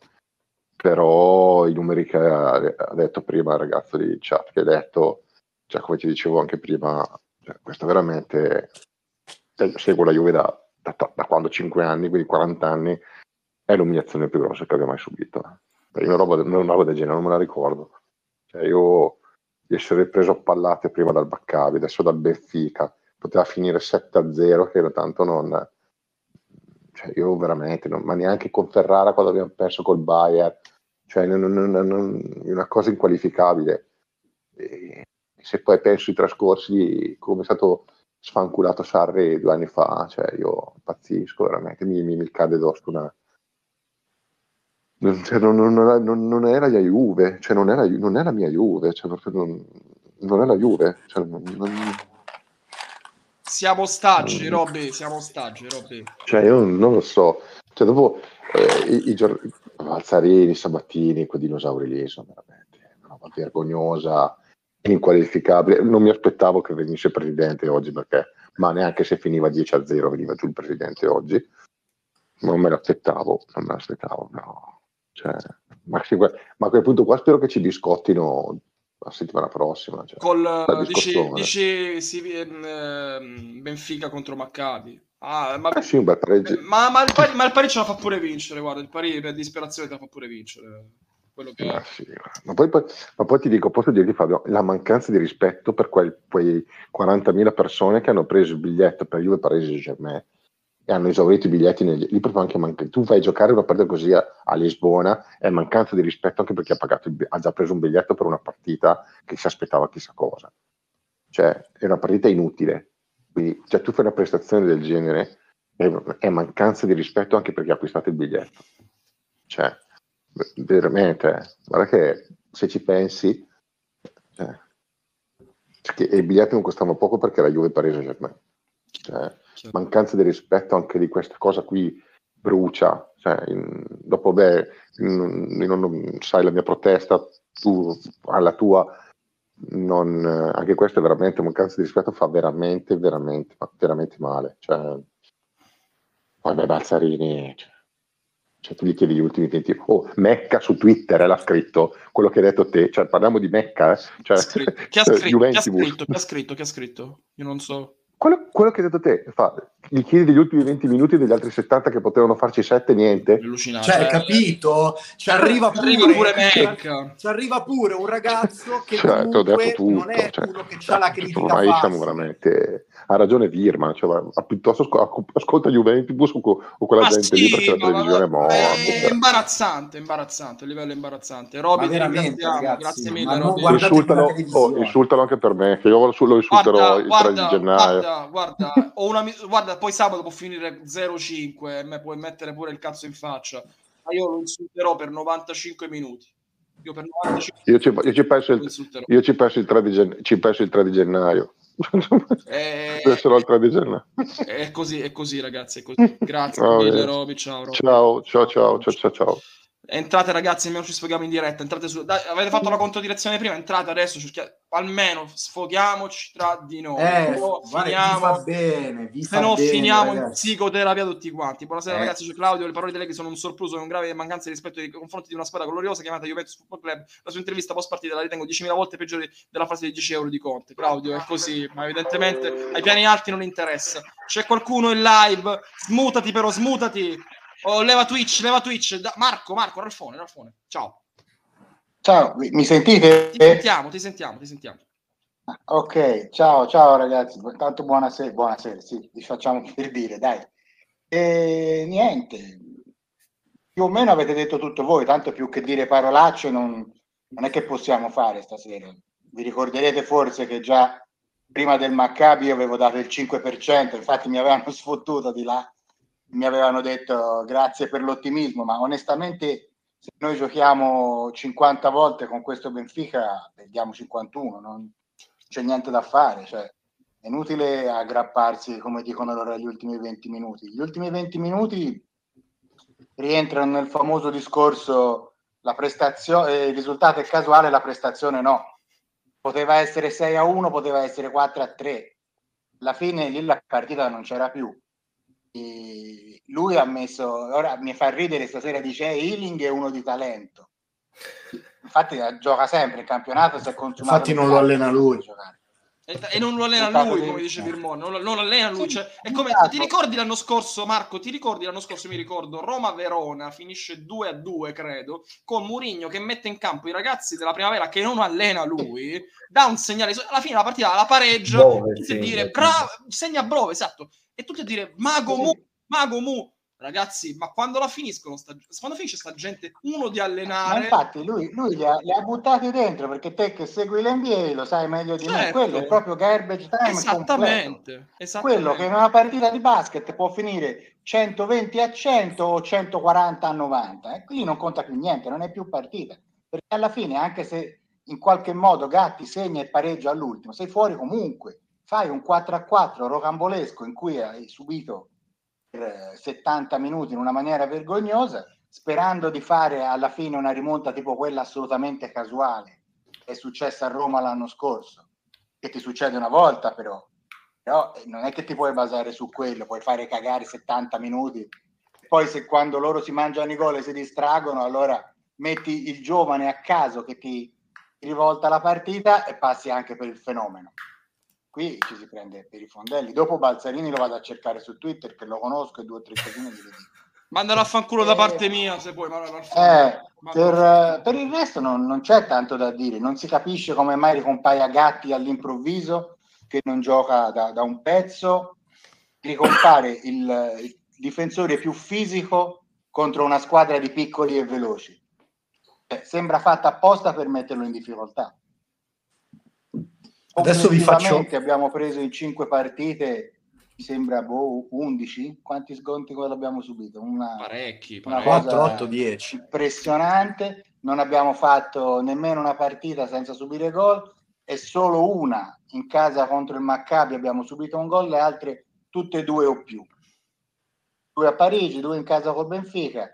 Speaker 8: Però i numeri che ha, ha, detto prima il ragazzo di chat, che ha detto, cioè, come ti dicevo anche prima, cioè, questo veramente seguo la Juve da, da, da, quando 5 anni, quindi 40 anni, è l'umiliazione più grossa che abbia mai subito. Io una roba, una roba del genere non me la ricordo. Cioè, io di essere preso a pallate prima dal Baccavi, adesso dal Benfica, poteva finire 7-0 che tanto non... Cioè io veramente, non, ma neanche con Ferrara quando abbiamo perso col Bayern, cioè non, non, non, una cosa inqualificabile. E se poi penso ai trascorsi, come è stato sfanculato Sarri due anni fa, cioè io pazzisco veramente, mi, mi, mi cade addosso una, non, cioè, non, non, non, era la Juve, cioè non era, non era mia Juve, cioè, non, non è la Juve. Cioè,
Speaker 1: siamo ostaggi, Robby, siamo ostaggi, Robby.
Speaker 8: Cioè, io non lo so. Cioè, dopo eh, i, i giorni... Alzarini, Sabattini, quei dinosauri lì sono veramente una roba vergognosa, inqualificabile. Non mi aspettavo che venisse presidente oggi perché, ma neanche se finiva 10 a 0 veniva giù il presidente oggi. Non me l'aspettavo, non me l'aspettavo, no. Cioè, ma, ma, a quel punto qua spero che ci biscottino la settimana prossima. Cioè,
Speaker 1: Col, dici, dici sì, eh, Benfica contro Maccabi.
Speaker 8: Ah, ma, eh sì, un bel pareggio.
Speaker 1: Ma, ma, il pari, ma il pareggio la fa pure vincere, guarda, il pari per disperazione te la fa pure vincere.
Speaker 8: Ah, sì. ma, poi, poi, ma, poi, ti dico, posso dirti Fabio, la mancanza di rispetto per quel, quei 40.000 persone che hanno preso il biglietto per Juve Paris Saint-Germain e hanno esaurito i biglietti negli, lì proprio anche manca, tu vai a giocare una partita così a, a, Lisbona è mancanza di rispetto anche perché ha, pagato ha già preso un biglietto per una partita che si aspettava chissà cosa. Cioè è una partita inutile. Quindi cioè, tu fai una prestazione del genere è, è mancanza di rispetto anche perché ha acquistato il biglietto. Cioè veramente guarda che se ci pensi cioè, i biglietti non costavano poco perché la Juve Paris Saint-Germain. Cioè. Mancanza di rispetto anche di questa cosa qui brucia. Cioè, in, dopo, beh, in, in, non, sai la mia protesta, tu alla tua, non, anche questo è veramente mancanza di rispetto, fa veramente, veramente, veramente male. Cioè, poi beh, Balzarini, cioè, cioè, tu gli chiedi gli ultimi tempi, oh, Mecca su Twitter eh, l'ha scritto, quello che hai detto te, cioè parliamo di Mecca, eh? cioè,
Speaker 1: chi, ha scritto, [LAUGHS] chi, ha scritto, chi ha scritto, chi ha scritto, io non so.
Speaker 8: Quello, quello, che hai detto te, fa, gli chiedi degli ultimi 20 minuti degli altri 70 che potevano farci 7, niente.
Speaker 2: Cioè, hai capito? Ci arriva pure, arriva pure Mac. Ci arriva pure un ragazzo che cioè, comunque tutto, non è cioè, uno che ha la critica ormai
Speaker 8: siamo veramente... Ha ragione Virma, cioè, piuttosto ascolta Juventus o, o quella ma gente sì, lì perché la televisione è morta.
Speaker 1: È imbarazzante, imbarazzante, a livello imbarazzante. Roby, grazie mille. Roby.
Speaker 8: Insultano, oh, insultano anche per me, che io lo insulterò il 3 di gennaio.
Speaker 1: Guarda, guarda, ho una, guarda, poi sabato può finire 0-5 e me puoi mettere pure il cazzo in faccia, ma io lo insulterò per 95 minuti. Io, per
Speaker 8: 95 io, ci, io, ci, penso il, io ci, penso il 3 di, gen- ci penso il 3 di gennaio.
Speaker 1: Eh, [LAUGHS]
Speaker 8: Penserò il 3 di gennaio.
Speaker 1: È così, è così, ragazzi. È così. Grazie [LAUGHS] oh, mille, Roby. Ciao, Roby.
Speaker 8: ciao, ciao, ciao, ciao, ciao.
Speaker 1: Entrate ragazzi, almeno ci sfoghiamo in diretta. Entrate su... Dai, avete fatto la contodirezione prima, entrate adesso, cerchiate... almeno sfoghiamoci tra di noi.
Speaker 2: Eh, no, finiamo... va bene,
Speaker 1: se no bene, finiamo ragazzi. in psicoterapia tutti quanti. Buonasera eh. ragazzi, c'è Claudio, le parole di lei che sono un sorpluso e un grave mancanza di rispetto nei confronti di una squadra gloriosa chiamata Juventus Football Club. La sua intervista post partita la ritengo 10.000 volte peggiore della frase di 10 euro di Conte. Claudio, è così, ma evidentemente ai piani alti non interessa. C'è qualcuno in live? Smutati però, smutati! Oh, leva Twitch, leva Twitch. Da- Marco, Marco, Ralfone, Ralfone. Ciao.
Speaker 9: Ciao, mi sentite?
Speaker 1: Ti sentiamo, ti sentiamo, ti sentiamo.
Speaker 9: Ok, ciao, ciao ragazzi. Intanto buonasera, buonasera, sì, vi facciamo per dire, dai. E niente, più o meno avete detto tutto voi, tanto più che dire parolacce non, non è che possiamo fare stasera. Vi ricorderete forse che già prima del Maccabi avevo dato il 5%, infatti mi avevano sfottuto di là mi avevano detto grazie per l'ottimismo, ma onestamente se noi giochiamo 50 volte con questo Benfica, perdiamo 51, non c'è niente da fare, cioè, è inutile aggrapparsi, come dicono loro, agli ultimi 20 minuti. Gli ultimi 20 minuti rientrano nel famoso discorso la prestazione, il risultato è casuale, la prestazione no. Poteva essere 6 a 1, poteva essere 4 a 3. Alla fine lì la partita non c'era più lui ha messo, ora mi fa ridere stasera, dice Healing è uno di talento. Infatti eh, gioca sempre il campionato, si è consumato.
Speaker 2: Infatti non lo allena lui.
Speaker 1: E, non lo allena lui, come dice Firmone, non, non allena lui. Cioè, è come, ti ricordi l'anno scorso, Marco? Ti ricordi l'anno scorso? Mi ricordo Roma-Verona finisce 2 a 2, credo, con Murigno che mette in campo i ragazzi della primavera che non allena lui, dà un segnale. Alla fine la partita la Bove, sì, dire bravo, segna Brove, esatto e tutti a dire Mago Mu, Mago Mu. Ragazzi, ma quando la finiscono, sta, quando finisce sta gente, uno di allenare...
Speaker 9: Ma infatti lui, lui li, ha, li, ha, buttati dentro, perché te che segui l'NBA lo sai meglio di certo. me, quello è proprio garbage time
Speaker 1: esattamente, esattamente,
Speaker 9: Quello che in una partita di basket può finire 120 a 100 o 140 a 90, e qui non conta più niente, non è più partita, perché alla fine, anche se in qualche modo Gatti segna e pareggia all'ultimo, sei fuori comunque, fai un 4 a 4 rocambolesco in cui hai subito 70 minuti in una maniera vergognosa, sperando di fare alla fine una rimonta tipo quella assolutamente casuale che è successa a Roma l'anno scorso, che ti succede una volta però, però eh, non è che ti puoi basare su quello, puoi fare cagare 70 minuti, poi se quando loro si mangiano i gol e si distraggono, allora metti il giovane a caso che ti rivolta la partita e passi anche per il fenomeno qui ci si prende per i fondelli. Dopo Balzarini lo vado a cercare su Twitter, che lo conosco, e due o tre cosine gliele dico.
Speaker 1: Mandalo a fanculo eh, da parte mia, se puoi.
Speaker 9: Eh, per, per, il resto non, non, c'è tanto da dire. Non si capisce come mai ricompaia Gatti all'improvviso, che non gioca da, da un pezzo. Ricompare il, il difensore più fisico contro una squadra di piccoli e veloci. Eh, sembra fatta apposta per metterlo in difficoltà. Adesso vi faccio. Abbiamo preso in cinque partite, mi sembra boh, 11. Quanti sconti abbiamo subito? Una,
Speaker 1: parecchi,
Speaker 9: parecchi. Una 4, 8, 10. Impressionante. Non abbiamo fatto nemmeno una partita senza subire gol e solo una in casa contro il Maccabi abbiamo subito un gol, le altre tutte e due o più. Due a Parigi, due in casa col Benfica,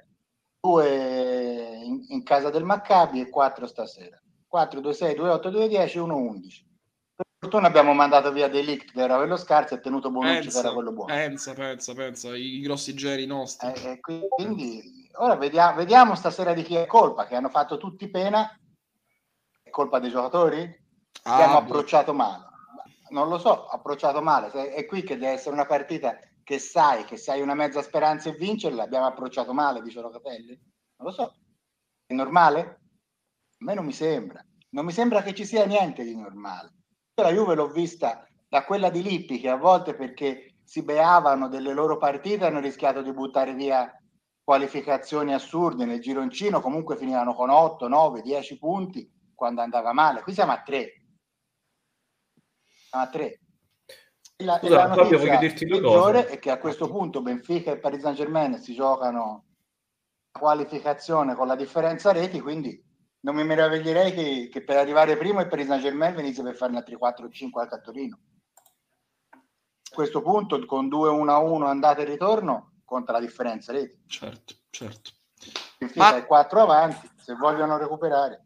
Speaker 9: due in, in casa del Maccabi e quattro stasera. 4, 2, 6, 2, 8, 2, 10, 1, 11 fortuna abbiamo mandato via Delict che era quello scarso e tenuto Bonucci pensa, che era quello buono.
Speaker 1: Pensa, pensa, pensa, i, i grossi geni nostri.
Speaker 9: Eh, quindi ora vediamo, vediamo, stasera di chi è colpa, che hanno fatto tutti pena. È colpa dei giocatori? Ah, Abbiamo approcciato male. Non lo so, approcciato male. È qui che deve essere una partita che sai, che sai una mezza speranza e vincerla. Abbiamo approcciato male, dice Locatelli. Non lo so. È normale? A me non mi sembra. Non mi sembra che ci sia niente di normale la Juve l'ho vista da quella di Lippi che a volte perché si beavano delle loro partite hanno rischiato di buttare via qualificazioni assurde nel gironcino, comunque finivano con 8, 9, 10 punti quando andava male. Qui siamo a 3. Siamo a 3. La, Scusa, la notizia peggiore è che a questo punto Benfica e Paris Saint Germain si giocano la qualificazione con la differenza reti, quindi non mi meraviglierei che, che per arrivare primo il Paris Saint Germain venisse per fare 3, 4, 5 al Cattorino. A questo punto, con 2-1-1 andata e ritorno, conta la differenza reti.
Speaker 1: Certo, certo.
Speaker 9: Il Ma... è 4 avanti, se vogliono recuperare.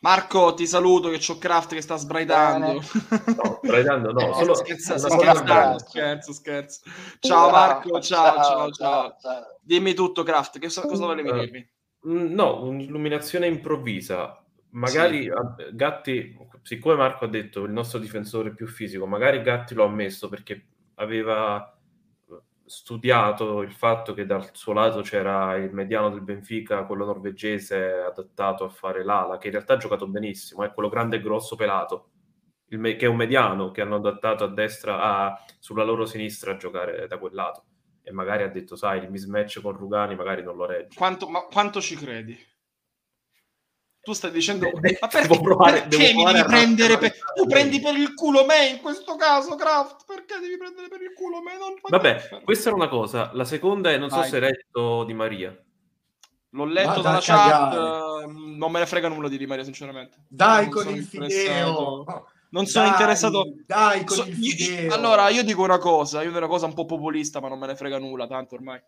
Speaker 1: Marco, ti saluto che c'ho Craft che sta sbraitando.
Speaker 3: No, sbraitando no, [LAUGHS] solo
Speaker 1: scherzo, scherzo, scherzo, scherzo. Ciao Marco, ciao, ciao, ciao. ciao. Dimmi tutto Craft, che cosa, cosa volevi dirmi?
Speaker 3: Mm, no, un'illuminazione improvvisa. Magari sì. Gatti, siccome Marco ha detto il nostro difensore più fisico, magari Gatti lo ha messo perché aveva studiato il fatto che dal suo lato c'era il mediano del Benfica, quello norvegese adattato a fare l'ala, che in realtà ha giocato benissimo, è quello grande e grosso pelato, me- che è un mediano che hanno adattato a destra, a, sulla loro sinistra a giocare da quel lato e magari ha detto, sai, il mismatch con Rugani magari non lo regge.
Speaker 1: Quanto, ma quanto ci credi? Tu stai dicendo,
Speaker 3: Beh, ma perché, provare,
Speaker 1: perché mi devi prendere per... Tu prendi per il culo me in questo caso, Kraft, perché devi prendere per il culo me? Non...
Speaker 3: Vabbè, questa era una cosa. La seconda è, non Vai. so se hai letto Di Maria.
Speaker 1: L'ho letto dalla chat, uh, non me ne frega nulla di Di Maria, sinceramente.
Speaker 2: Dai non con il fideo!
Speaker 1: Non sono
Speaker 2: dai,
Speaker 1: interessato.
Speaker 2: Dai, so, io,
Speaker 1: allora, io dico una cosa, io una cosa un po' populista, ma non me ne frega nulla, tanto ormai.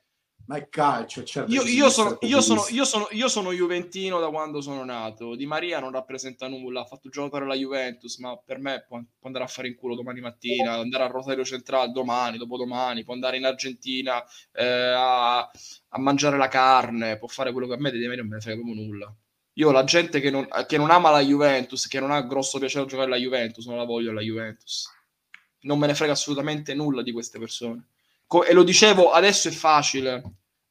Speaker 2: Ma è calcio, certo.
Speaker 1: Io, io, sono, io, sono, io, sono, io sono Juventino da quando sono nato. Di Maria non rappresenta nulla. Ha fatto giocare la Juventus, ma per me può, può, andare a fare in culo domani mattina, andare a Rosario Centrale domani, dopodomani, può andare in Argentina eh, a, a, mangiare la carne, può fare quello che a me di Maria non me ne frega proprio nulla. Io la gente che non, che non ama la Juventus, che non ha grosso piacere a giocare la Juventus, non la voglio la Juventus. Non me ne frega assolutamente nulla di queste persone. Co- e lo dicevo, adesso è facile,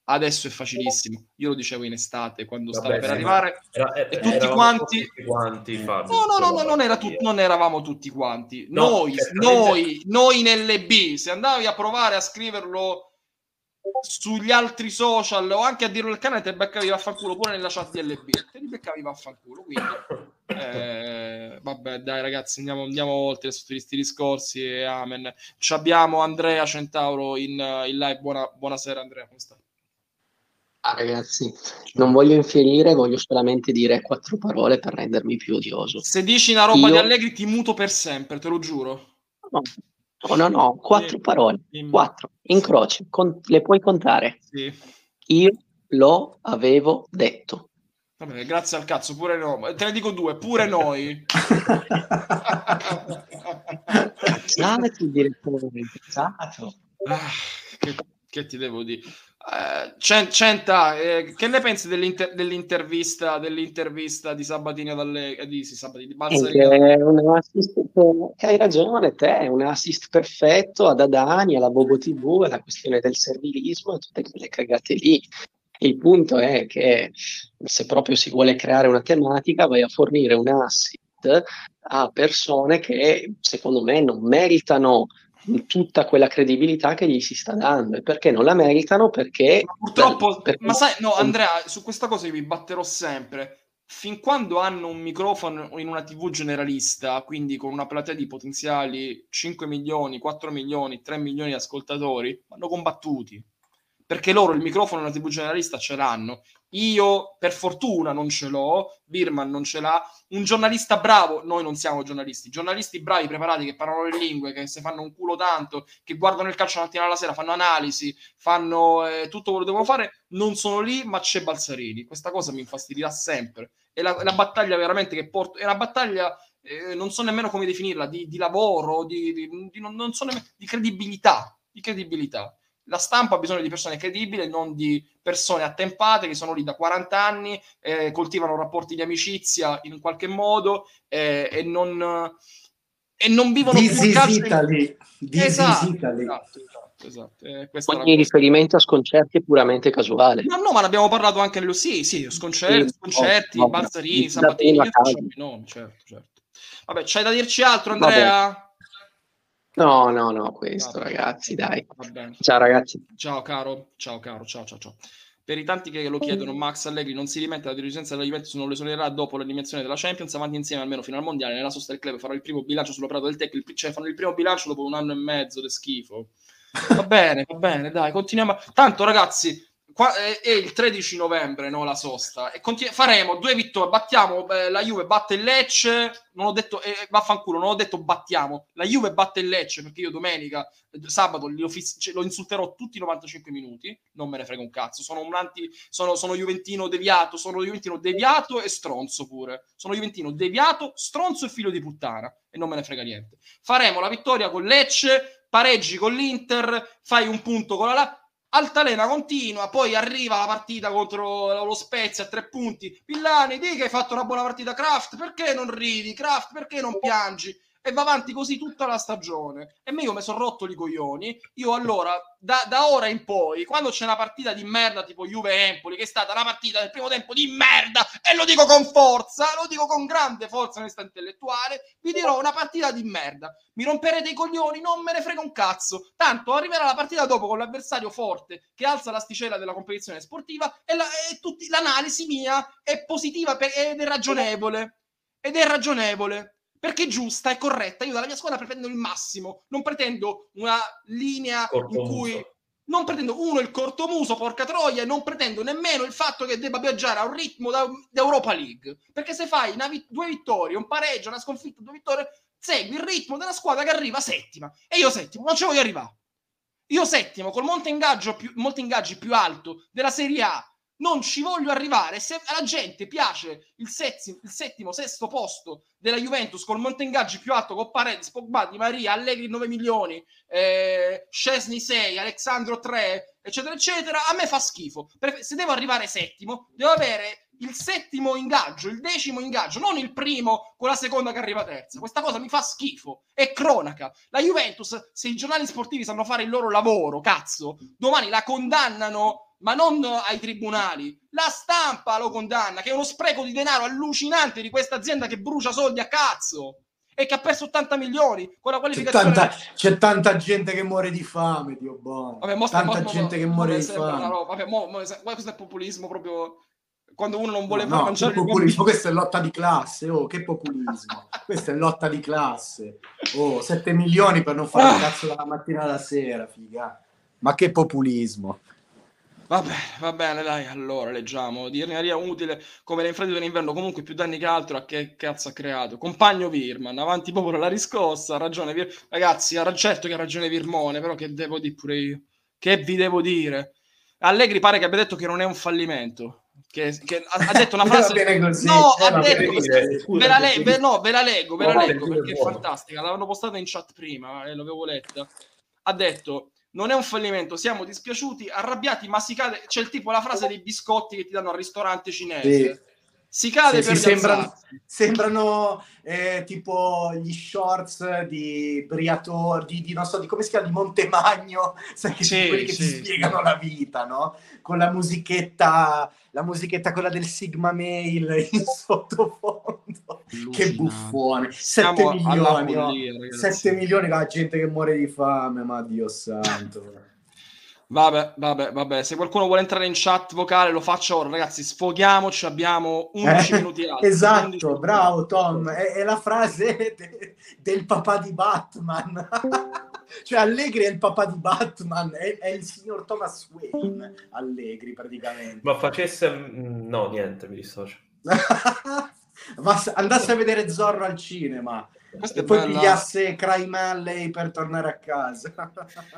Speaker 1: adesso è facilissimo. Io lo dicevo in estate quando Vabbè, stava per arrivare era, era, e tutti quanti,
Speaker 3: tutti quanti Fabio,
Speaker 1: no, no, no, no, non, era tu, non eravamo tutti quanti. No, noi, noi, noi nelle B, se andavi a provare a scriverlo sugli altri social o anche a dirlo al canale te beccavi vaffanculo pure nella chat di LB te li beccavi vaffanculo quindi eh, vabbè dai ragazzi andiamo, andiamo oltre su questi discorsi e amen ci abbiamo Andrea Centauro in, in live Buona, buonasera Andrea come stai?
Speaker 10: Ah, ragazzi, non voglio infierire, voglio solamente dire quattro parole per rendermi più odioso.
Speaker 1: Se dici una roba Io... di Allegri ti muto per sempre, te lo giuro.
Speaker 10: No, no, no, no. quattro sì. parole, quattro, in croce, con... le puoi contare.
Speaker 1: Sì.
Speaker 10: Io lo avevo detto.
Speaker 1: Vabbè, grazie al cazzo, pure no. Te ne dico due, pure noi.
Speaker 10: Cazzato, direttore, cazzato.
Speaker 1: Ah, che, che ti devo dire? Eh, Centa, eh, che ne pensi dell'inter- dell'intervista, dell'intervista di Sabatini dalle eh, di, sì, Sabatini, di
Speaker 10: Balzarino? Assist, hai ragione te, è un assist perfetto ad Adani, alla Bobo TV, alla questione del servilismo e tutte quelle cagate lì. Il punto è che se proprio si vuole creare una tematica, vai a fornire un assist a persone che secondo me non meritano tutta quella credibilità che gli si sta dando. E perché non la meritano perché
Speaker 1: ma purtroppo perché... ma sai no Andrea su questa cosa io mi batterò sempre. Fin quando hanno un microfono in una tv generalista quindi con una platea di potenziali 5 milioni 4 milioni 3 milioni di ascoltatori vanno combattuti perché loro il microfono una tv generalista ce l'hanno io per fortuna non ce l'ho, Birman non ce l'ha, un giornalista bravo, noi non siamo giornalisti, giornalisti bravi, preparati, che parlano le lingue, che si fanno un culo tanto, che guardano il calcio la mattina alla sera, fanno analisi, fanno eh, tutto quello che devono fare, non sono lì, ma c'è Balzarini. Questa cosa mi infastidirà sempre. È la, la battaglia veramente che porto, è una battaglia, eh, non so nemmeno come definirla, di, di lavoro, di, di non, non so nemmeno, di credibilità, di credibilità la stampa ha bisogno di persone credibili, non di persone attempate che sono lì da 40 anni, eh, coltivano rapporti di amicizia in qualche modo eh, e, non, e non vivono
Speaker 2: This più il calcio. Italy. This esatto, Italy.
Speaker 1: esatto, esatto, esatto. Eh,
Speaker 10: Ogni riferimento a sconcerti è puramente casuale.
Speaker 1: No, no, ma ne abbiamo parlato anche nello sì, sì, sconcerti, sì, sconcerti no, Balzarini, Sabatini, no, certo, certo. Vabbè, c'hai da dirci altro, Andrea? Vabbè.
Speaker 10: No, no, no, questo no, ragazzi, dai. Ciao ragazzi.
Speaker 1: Ciao caro, ciao caro, ciao ciao ciao. Per i tanti che lo chiedono, Max Allegri non si rimette alla dirigenza della Juventus, non lo esonerà dopo l'eliminazione della Champions, avanti insieme almeno fino al Mondiale, nella sosta del club farà il primo bilancio sull'operato del tecnico, cioè fanno il primo bilancio dopo un anno e mezzo di schifo. Va bene, va bene, dai, continuiamo. Tanto ragazzi, qua, è, è, il 13 novembre no, la sosta. E continu- faremo due vittorie battiamo eh, la Juve batte il Lecce non ho detto eh, vaffanculo non ho detto battiamo. La Juve batte il Lecce perché io domenica eh, sabato lo, fiss- cioè, lo, insulterò tutti i 95 minuti non me ne frega un cazzo. Sono un anti sono, sono Juventino deviato sono Juventino deviato e stronzo pure. Sono Juventino deviato stronzo e figlio di puttana e non me ne frega niente. Faremo la vittoria con Lecce pareggi con l'Inter fai un punto con la Altalena continua, poi arriva la partita contro lo Spezia a tre punti. Villani, di che hai fatto una buona partita. Kraft, perché non ridi? Kraft, perché non piangi? E va avanti così tutta la stagione. E io mi sono rotto i coglioni. Io allora, da, da, ora in poi, quando c'è una partita di merda tipo Juve-Empoli, che è stata una partita del primo tempo di merda, e lo dico con forza, lo dico con grande forza onestà intellettuale, vi dirò una partita di merda. Mi romperete i coglioni, non me ne frega un cazzo. Tanto arriverà la partita dopo con l'avversario forte che alza l'asticella della competizione sportiva e, la, e tutti, l'analisi mia è positiva per, ed è ragionevole. Ed è ragionevole perché è giusta, è corretta. Io dalla mia squadra pretendo il massimo, non pretendo una linea Corto in cui muso. non pretendo uno il cortomuso, porca troia, e non pretendo nemmeno il fatto che debba viaggiare a un ritmo da, Europa League. Perché se fai vi- due vittorie, un pareggio, una sconfitta, due vittorie, segui il ritmo della squadra che arriva settima. E io settimo, non ci voglio arrivare. Io settimo, col monte ingaggio più, ingaggi più alto della Serie A, non ci voglio arrivare. Se alla gente piace il, settimo, il settimo, sesto posto della Juventus col monte ingaggi più alto con Paredes, Pogba, Di Maria, Allegri 9 milioni, eh, Scesni 6, Alexandro 3, eccetera, eccetera, a me fa schifo. Se devo arrivare settimo, devo avere il settimo ingaggio, il decimo ingaggio, non il primo con la seconda che arriva terza. Questa cosa mi fa schifo. È cronaca. La Juventus, se i giornali sportivi sanno fare il loro lavoro, cazzo, domani la condannano ma non ai tribunali. La stampa lo condanna, che è uno spreco di denaro allucinante di questa azienda che brucia soldi a cazzo. e che ha perso 80 milioni con la
Speaker 2: C'è
Speaker 1: qualificazione.
Speaker 2: tanta, c'è tanta gente che muore di fame, Dio buono.
Speaker 1: Vabbè, mo
Speaker 2: tanta
Speaker 1: mo- mo-
Speaker 2: gente che
Speaker 1: mo-
Speaker 2: muore
Speaker 1: mo-
Speaker 2: di fame.
Speaker 1: Vabbè, mo- questo è populismo proprio quando uno non vuole
Speaker 2: No,
Speaker 1: far
Speaker 2: no,
Speaker 1: mangiare
Speaker 2: che populismo, questa è lotta di classe, oh, che populismo. questa è lotta di classe. Oh, 7 milioni per non fare
Speaker 1: Ah.
Speaker 2: un cazzo dalla mattina alla sera, figa. Ma che populismo.
Speaker 1: Vabbè, va bene, dai, allora leggiamo. Di Maria utile come le infradito in inverno, comunque più danni che altro, a che cazzo ha creato? Compagno Virman, avanti popolo la riscossa, ha ragione Vir... Ragazzi, ha, certo che ha ragione Virmone, però che devo dire pure io? Che vi devo dire? Allegri pare che abbia detto che non è un fallimento. Che, che ha, detto una [LAUGHS]
Speaker 2: Va
Speaker 1: frase...
Speaker 2: bene così,
Speaker 1: No,
Speaker 2: eh,
Speaker 1: ha
Speaker 2: va bene
Speaker 1: detto... Ve la, le- ve- no, ve la leggo, ve la leggo perché è fantastica. L'avevano postata in chat prima e l'avevo letta. Ha detto: Non è un fallimento, siamo dispiaciuti, arrabbiati, ma si cade. C'è il tipo la frase dei biscotti che ti danno al ristorante cinese. Si cade
Speaker 2: Sì,
Speaker 1: per
Speaker 2: sì, sembrano, sembrano eh, tipo gli shorts di Briatore, di, di, non so, di come si chiama, di Montemagno, [LAUGHS] sai che
Speaker 1: Sì,
Speaker 2: sono quelli che ti spiegano la vita, no? Con la musichetta, la musichetta quella del Sigma Mail in [LAUGHS] sottofondo. Che
Speaker 1: Allucinante.
Speaker 2: buffone. 7
Speaker 1: Siamo
Speaker 2: milioni,
Speaker 1: follia, ragazzi.
Speaker 2: 7 milioni la gente che muore di fame, ma Dio santo.
Speaker 1: Vabbè, vabbè, vabbè. Se qualcuno vuole entrare in chat vocale, lo faccia ora, ragazzi. Sfoghiamoci, abbiamo 11
Speaker 2: Eh,
Speaker 1: minuti altri. 11
Speaker 2: Esatto,
Speaker 1: minuti.
Speaker 2: bravo Tom, è, è la frase de- del papà di Batman. [LAUGHS] cioè Allegri è il papà di Batman, è, è il signor Thomas Wayne Allegri praticamente.
Speaker 3: Ma facesse... mm, No, niente, mi dissocio. [LAUGHS]
Speaker 2: Ma andasse a vedere Zorro al cinema e poi
Speaker 1: bella.
Speaker 2: pigliasse Crime Alley per tornare a casa. [LAUGHS]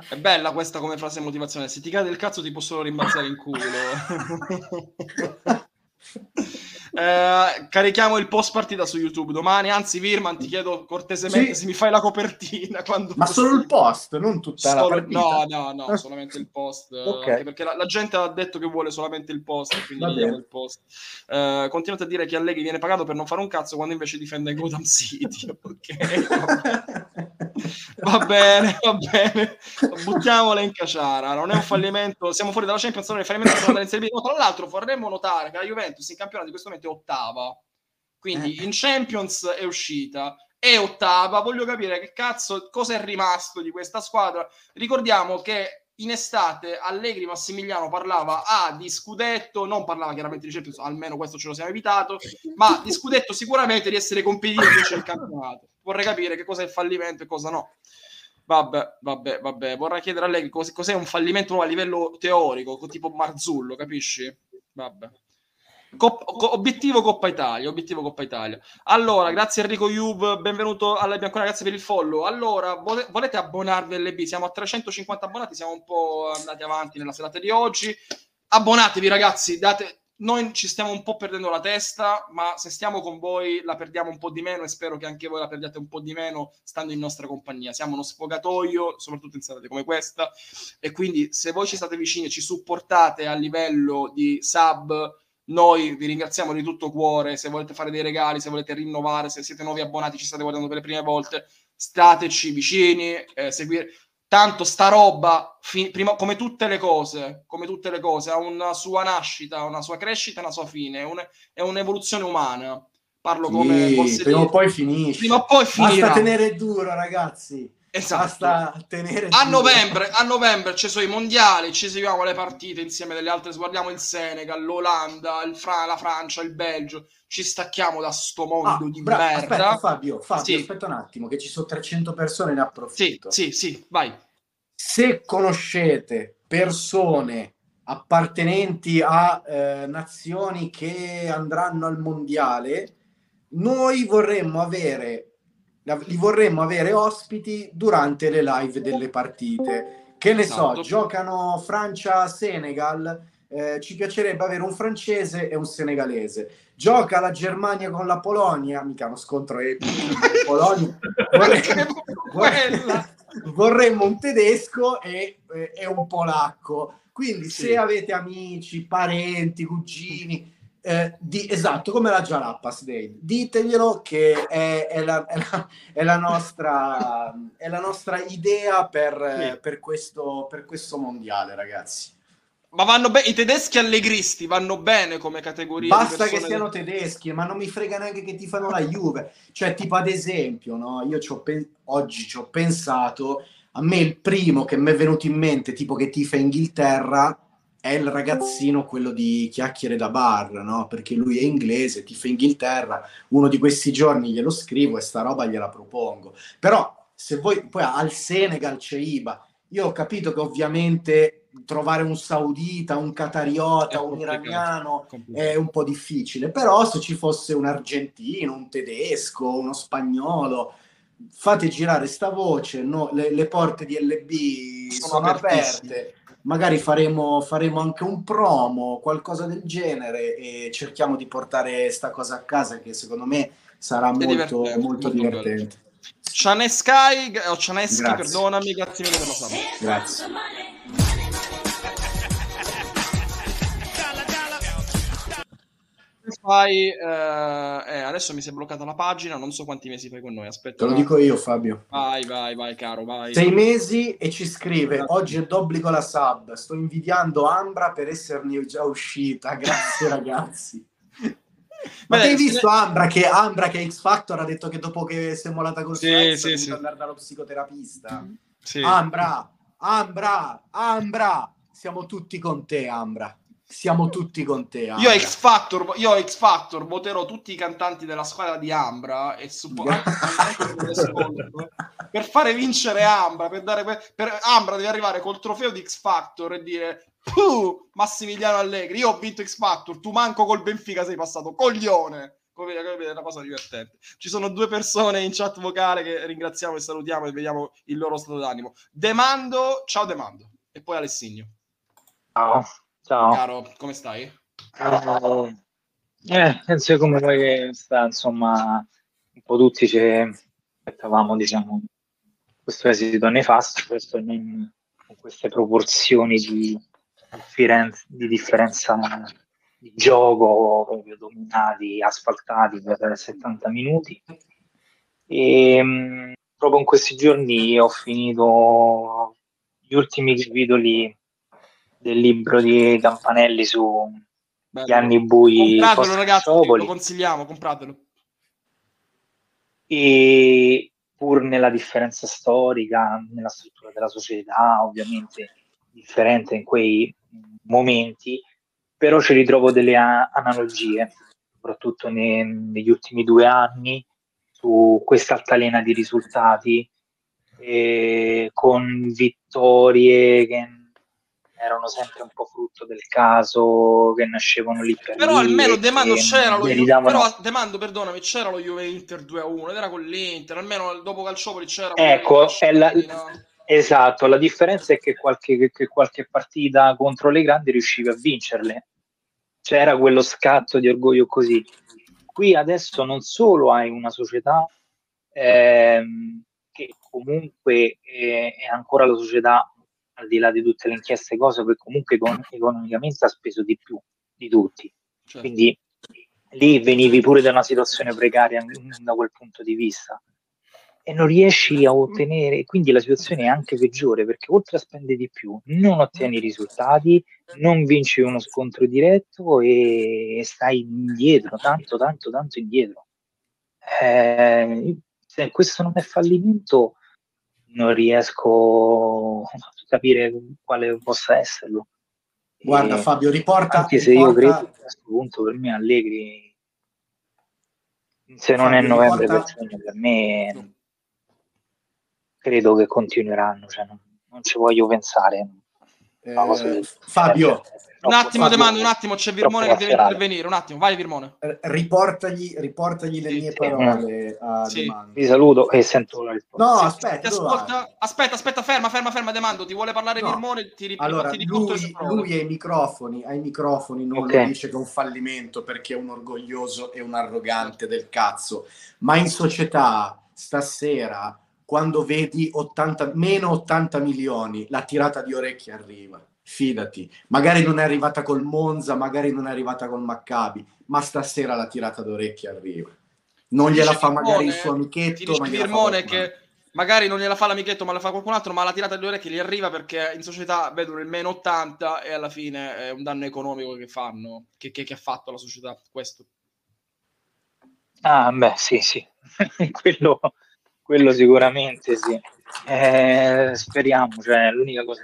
Speaker 1: È bella questa come frase motivazionale. Se ti cade il cazzo ti posso solo rimbalzare in culo. [LAUGHS] Eh, carichiamo il post partita su YouTube domani. Anzi, Virman, ti chiedo cortesemente
Speaker 2: Sì.
Speaker 1: se mi fai la copertina. [LAUGHS] Quando
Speaker 2: Ma solo il post, non tutta la
Speaker 1: Solo-
Speaker 2: partita.
Speaker 1: no, no, no, solamente il post. eh,
Speaker 2: Ok.
Speaker 1: anche perché la, la gente ha detto che vuole solamente il post, quindi il post. Eh, continuate a dire che Allegri viene pagato per non fare un cazzo quando invece difende Gotham City. [LAUGHS] Ok, va bene, va bene. Buttiamola in caciara. Non è un fallimento. Siamo fuori dalla Champions, non è un fallimento. Tra l'altro, vorremmo notare che la Juventus in campionato di questo momento è ottava. Quindi
Speaker 2: Eh.
Speaker 1: in Champions è uscita. È ottava. Voglio capire che cazzo, cosa è rimasto di questa squadra. Ricordiamo che in estate Allegri Massimiliano parlava ah, di scudetto, non parlava chiaramente di Champions, almeno questo ce lo siamo evitato, ma di scudetto sicuramente di essere competitivi nel campionato. Vorrei capire che cosa è fallimento e cosa no. Vabbè, vabbè, vabbè. Vorrei chiedere a lei cos- cos'è un fallimento a livello teorico, co- tipo Marzullo, capisci? Vabbè. Cop- co- obiettivo Coppa Italia, obiettivo Coppa Italia. Allora, grazie Enrico Jub, benvenuto alla Biancona, grazie per il follow. Allora, vole- volete abbonarvi all'EB? Siamo a 350 abbonati, siamo un po' andati avanti nella serata di oggi. Abbonatevi ragazzi, date... Noi ci stiamo un po' perdendo la testa, ma se stiamo con voi la perdiamo un po' di meno e spero che anche voi la perdiate un po' di meno stando in nostra compagnia. Siamo uno sfogatoio, soprattutto in serate come questa, e quindi se voi ci state vicini e ci supportate a livello di sub, noi vi ringraziamo di tutto cuore. Se volete fare dei regali, se volete rinnovare, se siete nuovi abbonati, ci state guardando per le prime volte, stateci vicini, eh, seguire. Tanto sta roba, fi- prima, come tutte le cose, come tutte le cose, ha una sua nascita, una sua crescita una sua fine, è, un- è un'evoluzione umana. Parlo come
Speaker 2: Sì, prima o poi finisce.
Speaker 1: Prima o poi finirà.
Speaker 2: Basta tenere duro, ragazzi.
Speaker 1: Esatto.
Speaker 2: Basta tenere
Speaker 1: A novembre, a novembre ci sono i mondiali, ci seguiamo le partite insieme delle altre, guardiamo il Senegal, l'Olanda, il Fra- la Francia, il Belgio, ci stacchiamo da sto mondo
Speaker 2: Ah,
Speaker 1: di
Speaker 2: bra-
Speaker 1: merda.
Speaker 2: Aspetta, Fabio, Fabio,
Speaker 1: Sì.
Speaker 2: aspetta un attimo, che ci sono 300 persone, ne
Speaker 1: Sì,
Speaker 2: approfitto.
Speaker 1: sì, sì, vai.
Speaker 2: Se conoscete persone appartenenti a eh, nazioni che andranno al mondiale, noi vorremmo avere li vorremmo avere ospiti durante le live delle partite. Che ne
Speaker 1: Esatto.
Speaker 2: so, giocano Francia-Senegal, eh, ci piacerebbe avere un francese e un senegalese. Gioca la Germania con la Polonia, mica uno scontro epico. [LAUGHS] Polonia. Vorremmo, vorremmo un tedesco e, e- e un polacco. Quindi,
Speaker 1: Sì.
Speaker 2: se avete amici, parenti, cugini, eh, di- esatto, come la Jalapas Day, diteglielo che è, è la, è la- è la nostra, è la nostra idea per,
Speaker 1: Sì.
Speaker 2: per questo, per questo mondiale, ragazzi.
Speaker 1: Ma vanno bene, i tedeschi allegristi vanno bene come categoria.
Speaker 2: Basta che siano tedeschi, ma non mi frega neanche che ti fanno la Juve. Cioè, tipo ad esempio, no? Io ci pe- oggi ci ho pensato, a me il primo che mi è venuto in mente, tipo che tifa Inghilterra, è il ragazzino, quello di chiacchiere da bar, no? Perché lui è inglese, tifa Inghilterra, uno di questi giorni glielo scrivo e sta roba gliela propongo. Però, se voi, poi al Senegal c'è Iba, io ho capito che ovviamente trovare un saudita, un catariota, un iraniano è un po' difficile, però se ci fosse un argentino, un tedesco, uno spagnolo, fate girare sta voce, no? le, le, porte di LB sono, sono aperte, magari faremo, faremo, anche un promo, qualcosa del genere e cerchiamo di portare sta cosa a casa che secondo me sarà molto, divertente, molto, divertente.
Speaker 1: Cianeskai o Cianeschi, perdonami, grazie mille per la.
Speaker 2: Grazie.
Speaker 1: Fai? Eh, eh, adesso mi si è bloccata la pagina non so quanti mesi fai con noi aspetta
Speaker 2: te lo dico io Fabio.
Speaker 1: Vai vai vai caro vai.
Speaker 2: Sei mesi e ci scrive oggi è d'obbligo la sub sto invidiando Ambra per esserne già uscita [LAUGHS] grazie ragazzi. Ma Beh, hai visto ne... Ambra che Ambra che X Factor ha detto che dopo che si è molata col
Speaker 1: sì, Suez sì, sì.
Speaker 2: andare dallo psicoterapista.
Speaker 1: Sì.
Speaker 2: Ambra Ambra Ambra siamo tutti con te Ambra siamo tutti con te.
Speaker 1: Ambra. Io X Factor, io X Factor voterò tutti i cantanti della squadra di Ambra e suppo- per fare vincere Ambra, per dare per Ambra deve arrivare col trofeo di X Factor e dire Puh, Massimiliano Allegri, io ho vinto X Factor, tu manco col Benfica sei passato, coglione. Come vedete, è una cosa divertente. Ci sono due persone in chat vocale che ringraziamo e salutiamo e vediamo il loro stato d'animo. Demando, ciao Demando. E poi Alessigno.
Speaker 11: Ciao. Ciao.
Speaker 1: Caro, come stai?
Speaker 11: Uh, eh, penso come voi che sta, insomma, un po' tutti ci aspettavamo, diciamo, questo esito nefasto, questo non con queste proporzioni di, differenza, di differenza di gioco proprio dominati, asfaltati per 70 minuti. E mh, proprio in questi giorni ho finito gli ultimi capitoli del libro di Campanelli su gli anni bui.
Speaker 1: Compratelo ragazzi, lo consigliamo, compratelo.
Speaker 11: E pur nella differenza storica, nella struttura della società, ovviamente differente in quei momenti, però ci ritrovo delle a- analogie, soprattutto ne- negli ultimi due anni, su questa altalena di risultati, con vittorie che erano sempre un po' frutto del caso che nascevano lì per
Speaker 1: però
Speaker 11: lì
Speaker 1: almeno Demando c'era lo Juve davano... però Demando perdonami c'era lo Juve Inter 2 a 1 ed era con l'Inter almeno dopo Calciopoli c'era
Speaker 11: ecco è la... esatto la differenza è che qualche, che qualche partita contro le grandi riusciva a vincerle. C'era quello scatto di orgoglio così. Qui adesso non solo hai una società ehm, che comunque è, è ancora la società al di là di tutte le inchieste cose, che comunque economicamente ha speso di più di tutti. Certo. Quindi lì venivi pure da una situazione precaria da quel punto di vista e non riesci a ottenere, quindi la situazione è anche peggiore perché oltre a spendere di più non ottieni risultati, non vinci uno scontro diretto e stai indietro, tanto, tanto, tanto indietro. Eh, se questo non è fallimento, non riesco capire quale possa esserlo.
Speaker 2: Guarda, e Fabio, riporta.
Speaker 11: Anche se
Speaker 2: riporta...
Speaker 11: io credo a questo punto per me Allegri, se non Fabio, è novembre riporta... per, per me, credo che continueranno. Cioè non, non ci voglio pensare.
Speaker 2: Eh, Fabio,
Speaker 1: un attimo, Demando, un attimo, c'è Virmone che deve intervenire. Un attimo, vai Virmone.
Speaker 2: Riportagli, riportagli le sì, mie sì. parole a
Speaker 11: sì. Vi saluto e sento la
Speaker 2: risposta. No, aspetta,
Speaker 1: ascolta, aspetta, aspetta, ferma, ferma, ferma, Demando, ti vuole parlare no. Virmone? Ti rip-
Speaker 2: allora,
Speaker 1: ti
Speaker 2: lui, lui ai microfoni, ai microfoni non okay. dice che è un fallimento perché è un orgoglioso e un arrogante del cazzo, ma in società stasera quando vedi 80, meno 80 milioni, la tirata di orecchie arriva fidati. Magari non è arrivata col Monza, magari non è arrivata col Maccabi, ma stasera la tirata d'orecchie arriva. Non gliela fa magari il suo amichetto, ma
Speaker 1: Firmone che magari non gliela fa l'amichetto, ma la fa qualcun altro, ma la tirata delle orecchie gli arriva perché in società vedono il meno 80 e alla fine è un danno economico che fanno, che, che, che ha fatto la società. Questo.
Speaker 11: Ah, beh, sì, sì, [LAUGHS] quello, quello sicuramente sì. Eh, speriamo, cioè, l'unica cosa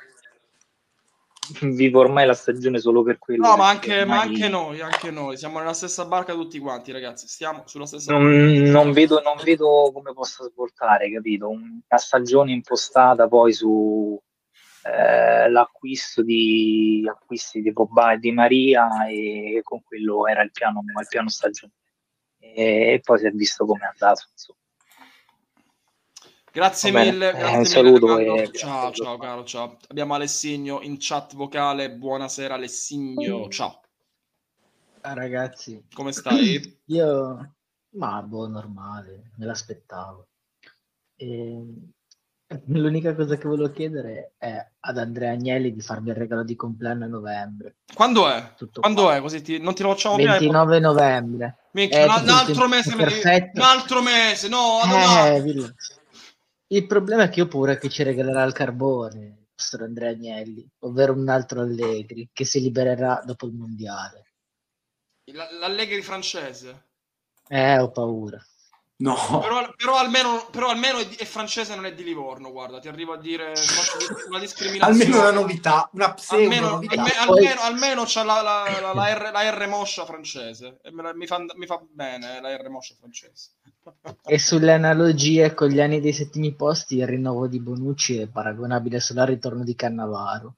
Speaker 11: vivo ormai la stagione solo per quello.
Speaker 1: No, ma anche, ormai... ma anche, noi, anche noi, siamo nella stessa barca tutti quanti, ragazzi. Stiamo sulla stessa
Speaker 11: non, non, vedo, non vedo come possa svoltare, capito? Una stagione impostata poi su eh, l'acquisto di acquisti di Pogba e di Maria e con quello era il piano, il piano stagione. E, e poi si è visto come è andato. Insomma.
Speaker 1: Grazie mille, grazie eh, saluto e... Ciao, ciao caro, ciao. Abbiamo Alessigno in chat vocale. Buonasera Alessigno, mm. ciao.
Speaker 12: Ah, ragazzi,
Speaker 1: come stai? [CLEARS THROAT]
Speaker 12: Io, ma boh, normale, me l'aspettavo. E... L'unica cosa che volevo chiedere è ad Andrea Agnelli di farmi il regalo di compleanno a novembre.
Speaker 1: Quando è? Tutto Quando qua. è? Così ti... non ti lo facciamo
Speaker 12: 29 prima. novembre.
Speaker 1: Minchia, un, un altro mese, perfetto. un altro mese, no, eh,
Speaker 12: no. Il problema è che io ho paura che ci regalerà il carbone, il nostro Andrea Agnelli, ovvero un altro Allegri, che si libererà dopo il mondiale.
Speaker 1: L- L'Allegri francese?
Speaker 12: Eh, ho paura.
Speaker 1: No. Però, però, almeno, però almeno è, è, francese, non è di Livorno, guarda, ti arrivo a dire una discriminazione.
Speaker 2: almeno una novità, una pseudo
Speaker 1: almeno,
Speaker 2: novità.
Speaker 1: Alme, almeno, almeno c'ha la, la, la, la, R, la R moscia francese, e mi fa, mi fa bene la R moscia francese.
Speaker 12: E sulle analogie con gli anni dei settimi posti, il rinnovo di Bonucci è paragonabile solo al ritorno di Cannavaro.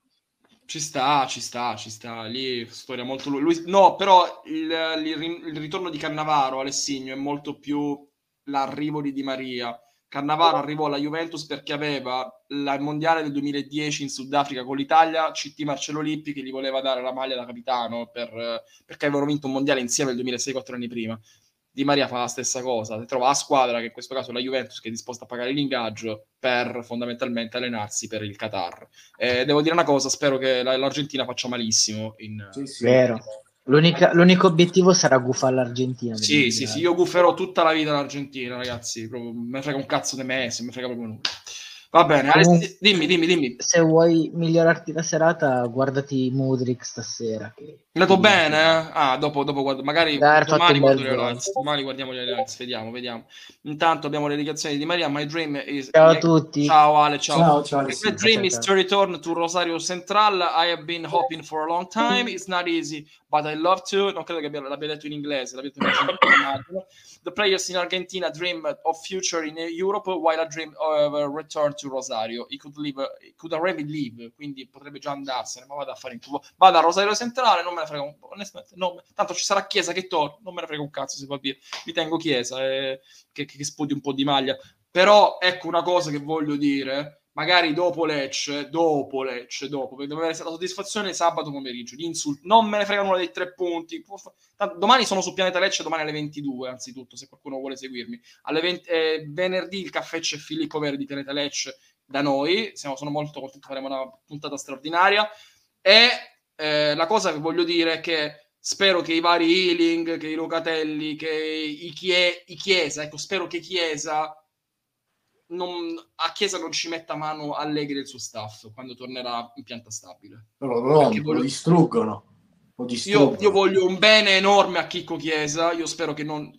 Speaker 1: Ci sta, ci sta, ci sta. Lì storia molto lui. no, però il, il, il ritorno di Cannavaro, Alessigno, è molto più l'arrivo di Di Maria. Cannavaro arrivò alla Juventus perché aveva il mondiale del 2010 in Sudafrica con l'Italia, CT Marcello Lippi che gli voleva dare la maglia da capitano per, perché avevano vinto un mondiale insieme il 2006, quattro anni prima. Di Maria fa la stessa cosa, trova la squadra, che in questo caso è la Juventus, che è disposta a pagare l'ingaggio per fondamentalmente allenarsi per il Qatar. E devo dire una cosa, spero che l'Argentina faccia malissimo. In,
Speaker 12: sì, sì. Vero. L'unico obiettivo sarà guffare l'Argentina.
Speaker 1: Sì, sì, sì, io gufferò tutta la vita l'Argentina, ragazzi. Proprio, me frega un cazzo di me, se me frega proprio nulla. Va bene, Comunque, dimmi, dimmi, dimmi.
Speaker 12: Se vuoi migliorarti la serata, guardati Mudrik stasera. Che...
Speaker 1: È andato bene? Eh? Ah, dopo, dopo guardo, magari Dai, domani, guardo le Lions, domani guardiamo le Lions, vediamo, vediamo. Intanto abbiamo le dedicazioni di Maria. My dream is...
Speaker 12: Ciao a tutti.
Speaker 1: Ciao Ale, ciao. ciao, ciao Ale, My dream is to return to Rosario Central. I have been hoping for a long time. It's not easy, but I love to. Non credo che abbia, l'abbia detto in inglese, l'abbia detto in inglese. The players in Argentina dream of future in Europe, while I dream of a return to Rosario. He could, leave, he could already leave, quindi potrebbe già andarsene, ma vada a fare in culo. Vada a Rosario Centrale, non me ne frega un onestamente, no, tanto ci sarà Chiesa che torna, non me ne frega un cazzo se va via. Mi tengo Chiesa, eh, che, che, che spudi un po' di maglia. Però ecco una cosa che voglio dire magari dopo Lecce, dopo Lecce, dopo, per avere la soddisfazione sabato pomeriggio, di insult- non me ne frega nulla dei tre punti, domani sono su Pianeta Lecce, domani alle 22, anzitutto, se qualcuno vuole seguirmi. Alle 20, eh, venerdì il caffè c'è Filippo Verde di Pianeta Lecce da noi, siamo, sono molto contento, faremo una puntata straordinaria, e eh, la cosa che voglio dire è che spero che i vari Healing, che i Locatelli, che i, chie- i Chiesa, ecco, spero che Chiesa non, a Chiesa non ci metta mano Allegri del suo staff quando tornerà in pianta stabile.
Speaker 2: No, no, voglio... lo distruggono.
Speaker 1: Lo distruggono. Io, io, voglio un bene enorme a Chicco Chiesa. Io spero che, non,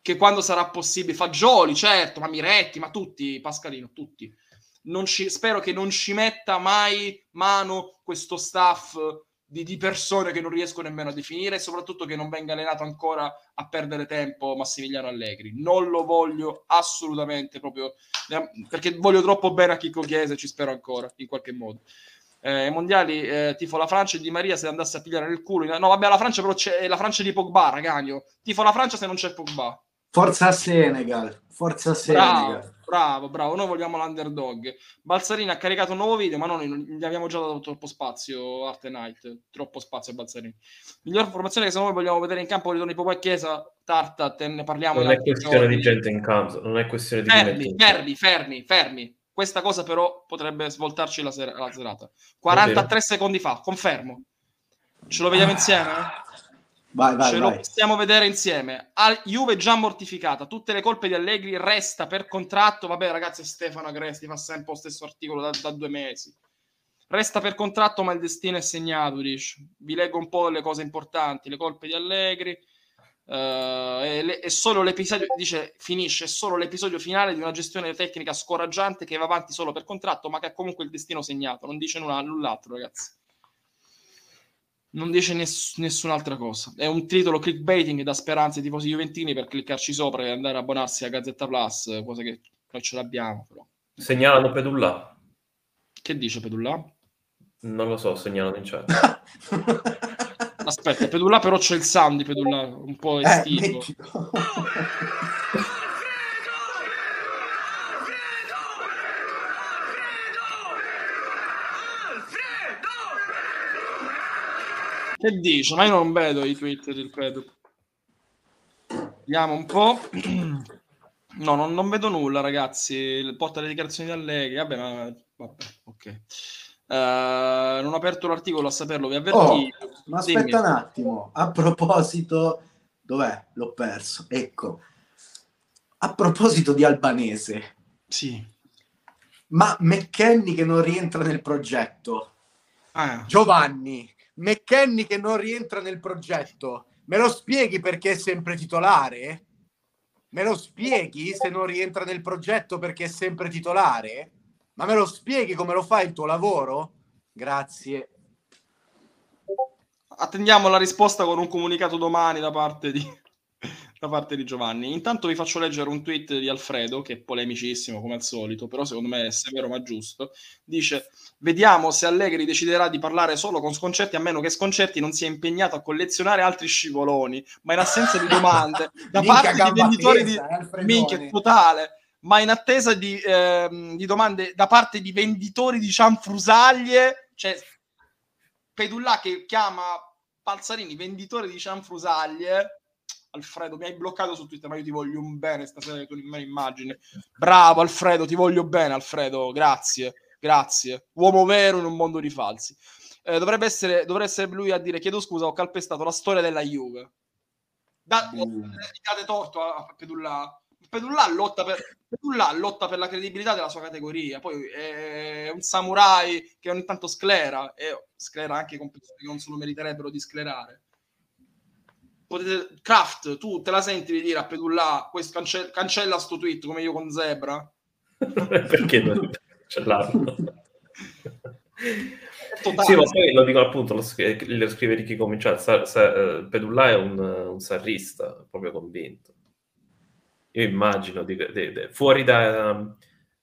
Speaker 1: che quando sarà possibile, Fagioli, certo, ma Miretti, ma tutti, Pascalino, tutti. Ci, spero che non ci metta mai mano questo staff di, di, persone che non riesco nemmeno a definire e soprattutto che non venga allenato ancora a perdere tempo Massimiliano Allegri. Non lo voglio assolutamente proprio perché voglio troppo bene a Chicco Chiesa e ci spero ancora in qualche modo. Eh, mondiali eh, tifo la Francia e Di Maria se andasse a pigliare nel culo. No, vabbè, la Francia però c'è la Francia di Pogba, ragazno. Tifo la Francia se non c'è Pogba.
Speaker 2: Forza Senegal, forza Senegal.
Speaker 1: Bravo, bravo, bravo. Noi vogliamo l'underdog. Balzarini ha caricato un nuovo video, ma noi gli abbiamo già dato troppo spazio. Arte Night, troppo spazio a Balzarini. Miglior formazione che se noi vogliamo vedere in campo, ritorno di Popò e Chiesa, Tarta, te ne parliamo.
Speaker 3: Non è questione giorni. di gente in campo, non è questione di
Speaker 1: fermi, fermi, fermi, fermi. Questa cosa però potrebbe svoltarci la, ser- la serata. 43 secondi fa, confermo. Ce lo vediamo insieme?
Speaker 2: Vai, vai,
Speaker 1: Ce
Speaker 2: vai.
Speaker 1: lo possiamo vedere insieme. Al Juve già mortificata, tutte le colpe di Allegri, resta per contratto. Vabbè, ragazzi, Stefano Agresti fa sempre lo stesso articolo da, da due mesi. Resta per contratto, ma il destino è segnato. Dice. Vi leggo un po' le cose importanti: le colpe di Allegri. eh, è, le- è solo l'episodio, dice, finisce, è solo l'episodio finale di una gestione tecnica scoraggiante che va avanti solo per contratto, ma che ha comunque il destino segnato. Non dice nulla, null'altro, ragazzi non dice ness- nessun'altra cosa. È un titolo clickbaiting da speranze ai tifosi juventini per cliccarci sopra e andare a abbonarsi a Gazzetta Plus, cosa che noi ce l'abbiamo. Però.
Speaker 3: Segnalano Pedulla.
Speaker 1: Che dice Pedulla?
Speaker 3: Non lo so, segnalano in chat.
Speaker 1: Aspetta, Pedulla però c'è il sound di Pedulla un po'
Speaker 2: Eh,
Speaker 1: estivo.
Speaker 2: mettilo.
Speaker 1: Che dice? Ma io non vedo i tweet del Pedu. Vediamo un po'. No, non, non vedo nulla, ragazzi. Porta le dichiarazioni di Allegri. Vabbè, ma... Vabbè, ok. Eh, non ho aperto l'articolo a saperlo, vi
Speaker 2: Oh,
Speaker 1: avvertito.
Speaker 2: ma
Speaker 1: Dimmi.
Speaker 2: aspetta un attimo. A proposito, dov'è? L'ho perso. Ecco. A proposito di albanese,
Speaker 1: Sì.
Speaker 2: ma McKenny che non rientra nel progetto.
Speaker 1: Ah,
Speaker 2: Giovanni, McKenny che non rientra nel progetto. Me lo spieghi perché è sempre titolare? Me lo spieghi se non rientra nel progetto perché è sempre titolare? Ma me lo spieghi come lo fai il tuo lavoro? Grazie.
Speaker 1: attendiamo la risposta con un comunicato domani da parte di, da parte di Giovanni. Intanto vi faccio leggere un tweet di Alfredo, che è polemicissimo come al solito, però secondo me è severo ma giusto. Dice: Vediamo se Allegri deciderà di parlare solo con Sconcerti, a meno che Sconcerti non sia impegnato a collezionare altri scivoloni, ma in assenza di domande [LAUGHS] da parte di
Speaker 2: gamba
Speaker 1: venditori di
Speaker 2: eh,
Speaker 1: minchia totale. Ma in attesa di, ehm, di domande da parte di venditori di cianfrusaglie, cioè Pedulla che chiama Palzarini venditore di cianfrusaglie. Alfredo, mi hai bloccato su Twitter, ma io ti voglio un bene stasera, tu non immagini. Bravo Alfredo, ti voglio bene Alfredo, grazie, grazie. Uomo vero in un mondo di falsi. Eh, dovrebbe, essere, dovrebbe essere lui a dire, chiedo scusa, ho calpestato la storia della Juve. Da,
Speaker 2: Mm.
Speaker 1: oh, eh, date torto a, a Pedulla. Pedulla lotta, per, Pedulla lotta per la credibilità della sua categoria. Poi è un samurai che ogni tanto sclera e sclera anche con persone che non se lo meriterebbero di sclerare. Potete, Kraft, tu te la senti di dire a Pedulla questo cance- cancella sto tweet come io con Zebra? [LAUGHS]
Speaker 3: Perché non cancellarlo?
Speaker 1: Totale.
Speaker 3: Sì, ma poi lo dico appunto, lo, scri- lo scrive Ricky Cominciare, Sa- Sa- eh, Pedulla è un, un sarrista, proprio convinto. Io immagino, di- di- di- fuori da-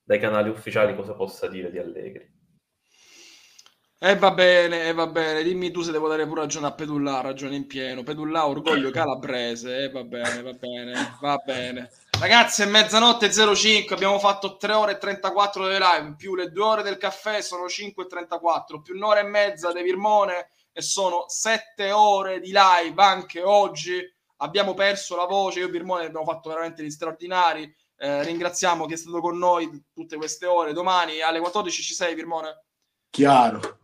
Speaker 3: dai canali ufficiali, cosa possa dire di Allegri.
Speaker 1: E va bene, e va bene. Dimmi tu se devo dare pure ragione a Pedulla, ragione in pieno. Pedulla, orgoglio [COUGHS] calabrese. E va bene, va bene, va bene. Ragazzi, è mezzanotte 05. Abbiamo fatto 3 ore e 34 delle live. Più le 2 ore del caffè sono 5 e 34. Più un'ora e mezza di Virmone e sono 7 ore di live anche oggi. Abbiamo perso la voce. Io e Virmone abbiamo fatto veramente gli straordinari. Eh, ringraziamo chi è stato con noi tutte queste ore. Domani alle 14 ci sei, Virmone?
Speaker 2: Chiaro.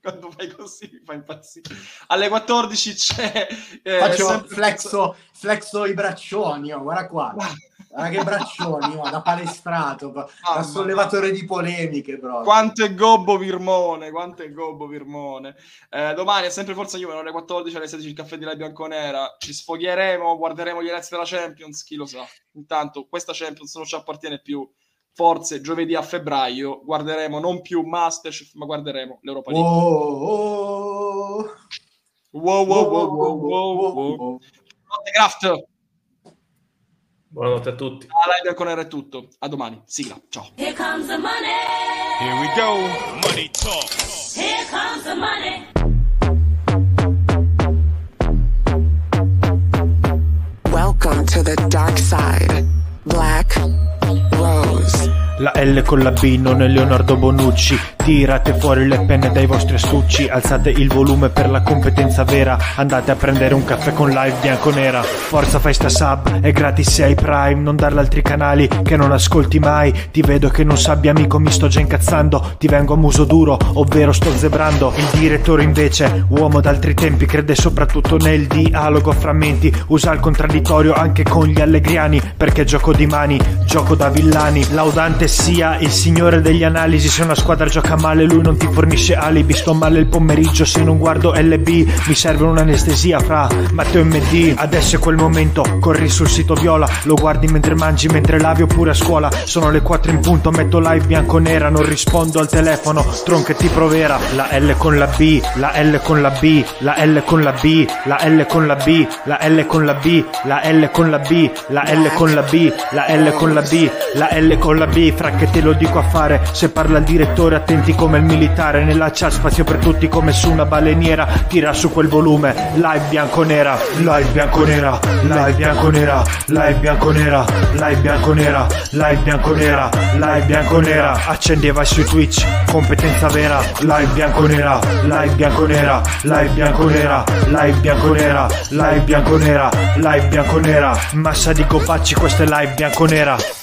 Speaker 1: Quando fai così mi fa impazzire. Alle 14 c'è eh,
Speaker 2: Faccio
Speaker 1: sempre-
Speaker 2: flexo, flexo i braccioni, oh, guarda qua. Guarda che braccioni, oh, da palestrato, da
Speaker 1: Mamma
Speaker 2: sollevatore di polemiche proprio.
Speaker 1: Quanto è gobbo Virmone, quanto è gobbo Virmone. Eh, domani è sempre Forza Juve, alle 14 alle 16 il caffè di La Bianconera. Ci sfogheremo, guarderemo gli eletti della Champions, chi lo sa. Intanto questa Champions non ci appartiene più. Forse giovedì a febbraio guarderemo non più Masterchef, ma guarderemo l'Europa League. Wow, wow, wow, wow, wow, wow.
Speaker 3: Buonanotte a tutti.
Speaker 1: La live Bianconera è tutto. A domani. Sigla. Ciao.
Speaker 13: Here comes the money.
Speaker 14: Here we go. Money talk.
Speaker 13: Here comes the money.
Speaker 15: Welcome to the dark side. Black.
Speaker 16: La L con la B non è Leonardo Bonucci Tirate fuori le penne dai vostri astucci, alzate il volume per la competenza vera. Andate a prendere un caffè con live bianco-nera. Forza fai sta sub, è gratis se hai Prime. Non darla altri canali che non ascolti mai. Ti vedo che non sabbia amico, mi sto già incazzando. Ti vengo a muso duro, ovvero sto zebrando. Il direttore invece, uomo d'altri tempi, crede soprattutto nel dialogo a frammenti. Usa il contraddittorio anche con gli allegriani, perché gioco di mani, gioco da villani. Laudante sia il signore degli analisi, se una squadra gioca male lui non ti fornisce alibi. Sto male il pomeriggio se non guardo LB Mi serve un'anestesia fra Matteo e MD Adesso è quel momento, corri sul sito viola Lo guardi mentre mangi, mentre lavi oppure a scuola. Sono le 4 in punto, metto live bianco-nera Non rispondo al telefono, tron che ti provera La L con la B, la L con la B La L con la B, la L con la B La L con la B, la L con la B La L con la B, la L con la B La L con la B, fra che te lo dico a fare Se parla il direttore attenti come il militare. Nella chat spazio per tutti come su una baleniera. Tira su quel volume, live bianco-nera, live bianco-nera, live bianco-nera, live bianco-nera, live bianco-nera, live bianco-nera, live bianco-nera. Accendi e vai su Twitch, competenza vera, live bianco-nera, live bianco-nera, live bianco-nera, live bianco-nera, live bianco-nera, live bianco-nera. Massa di copacci, questa è live bianco-nera.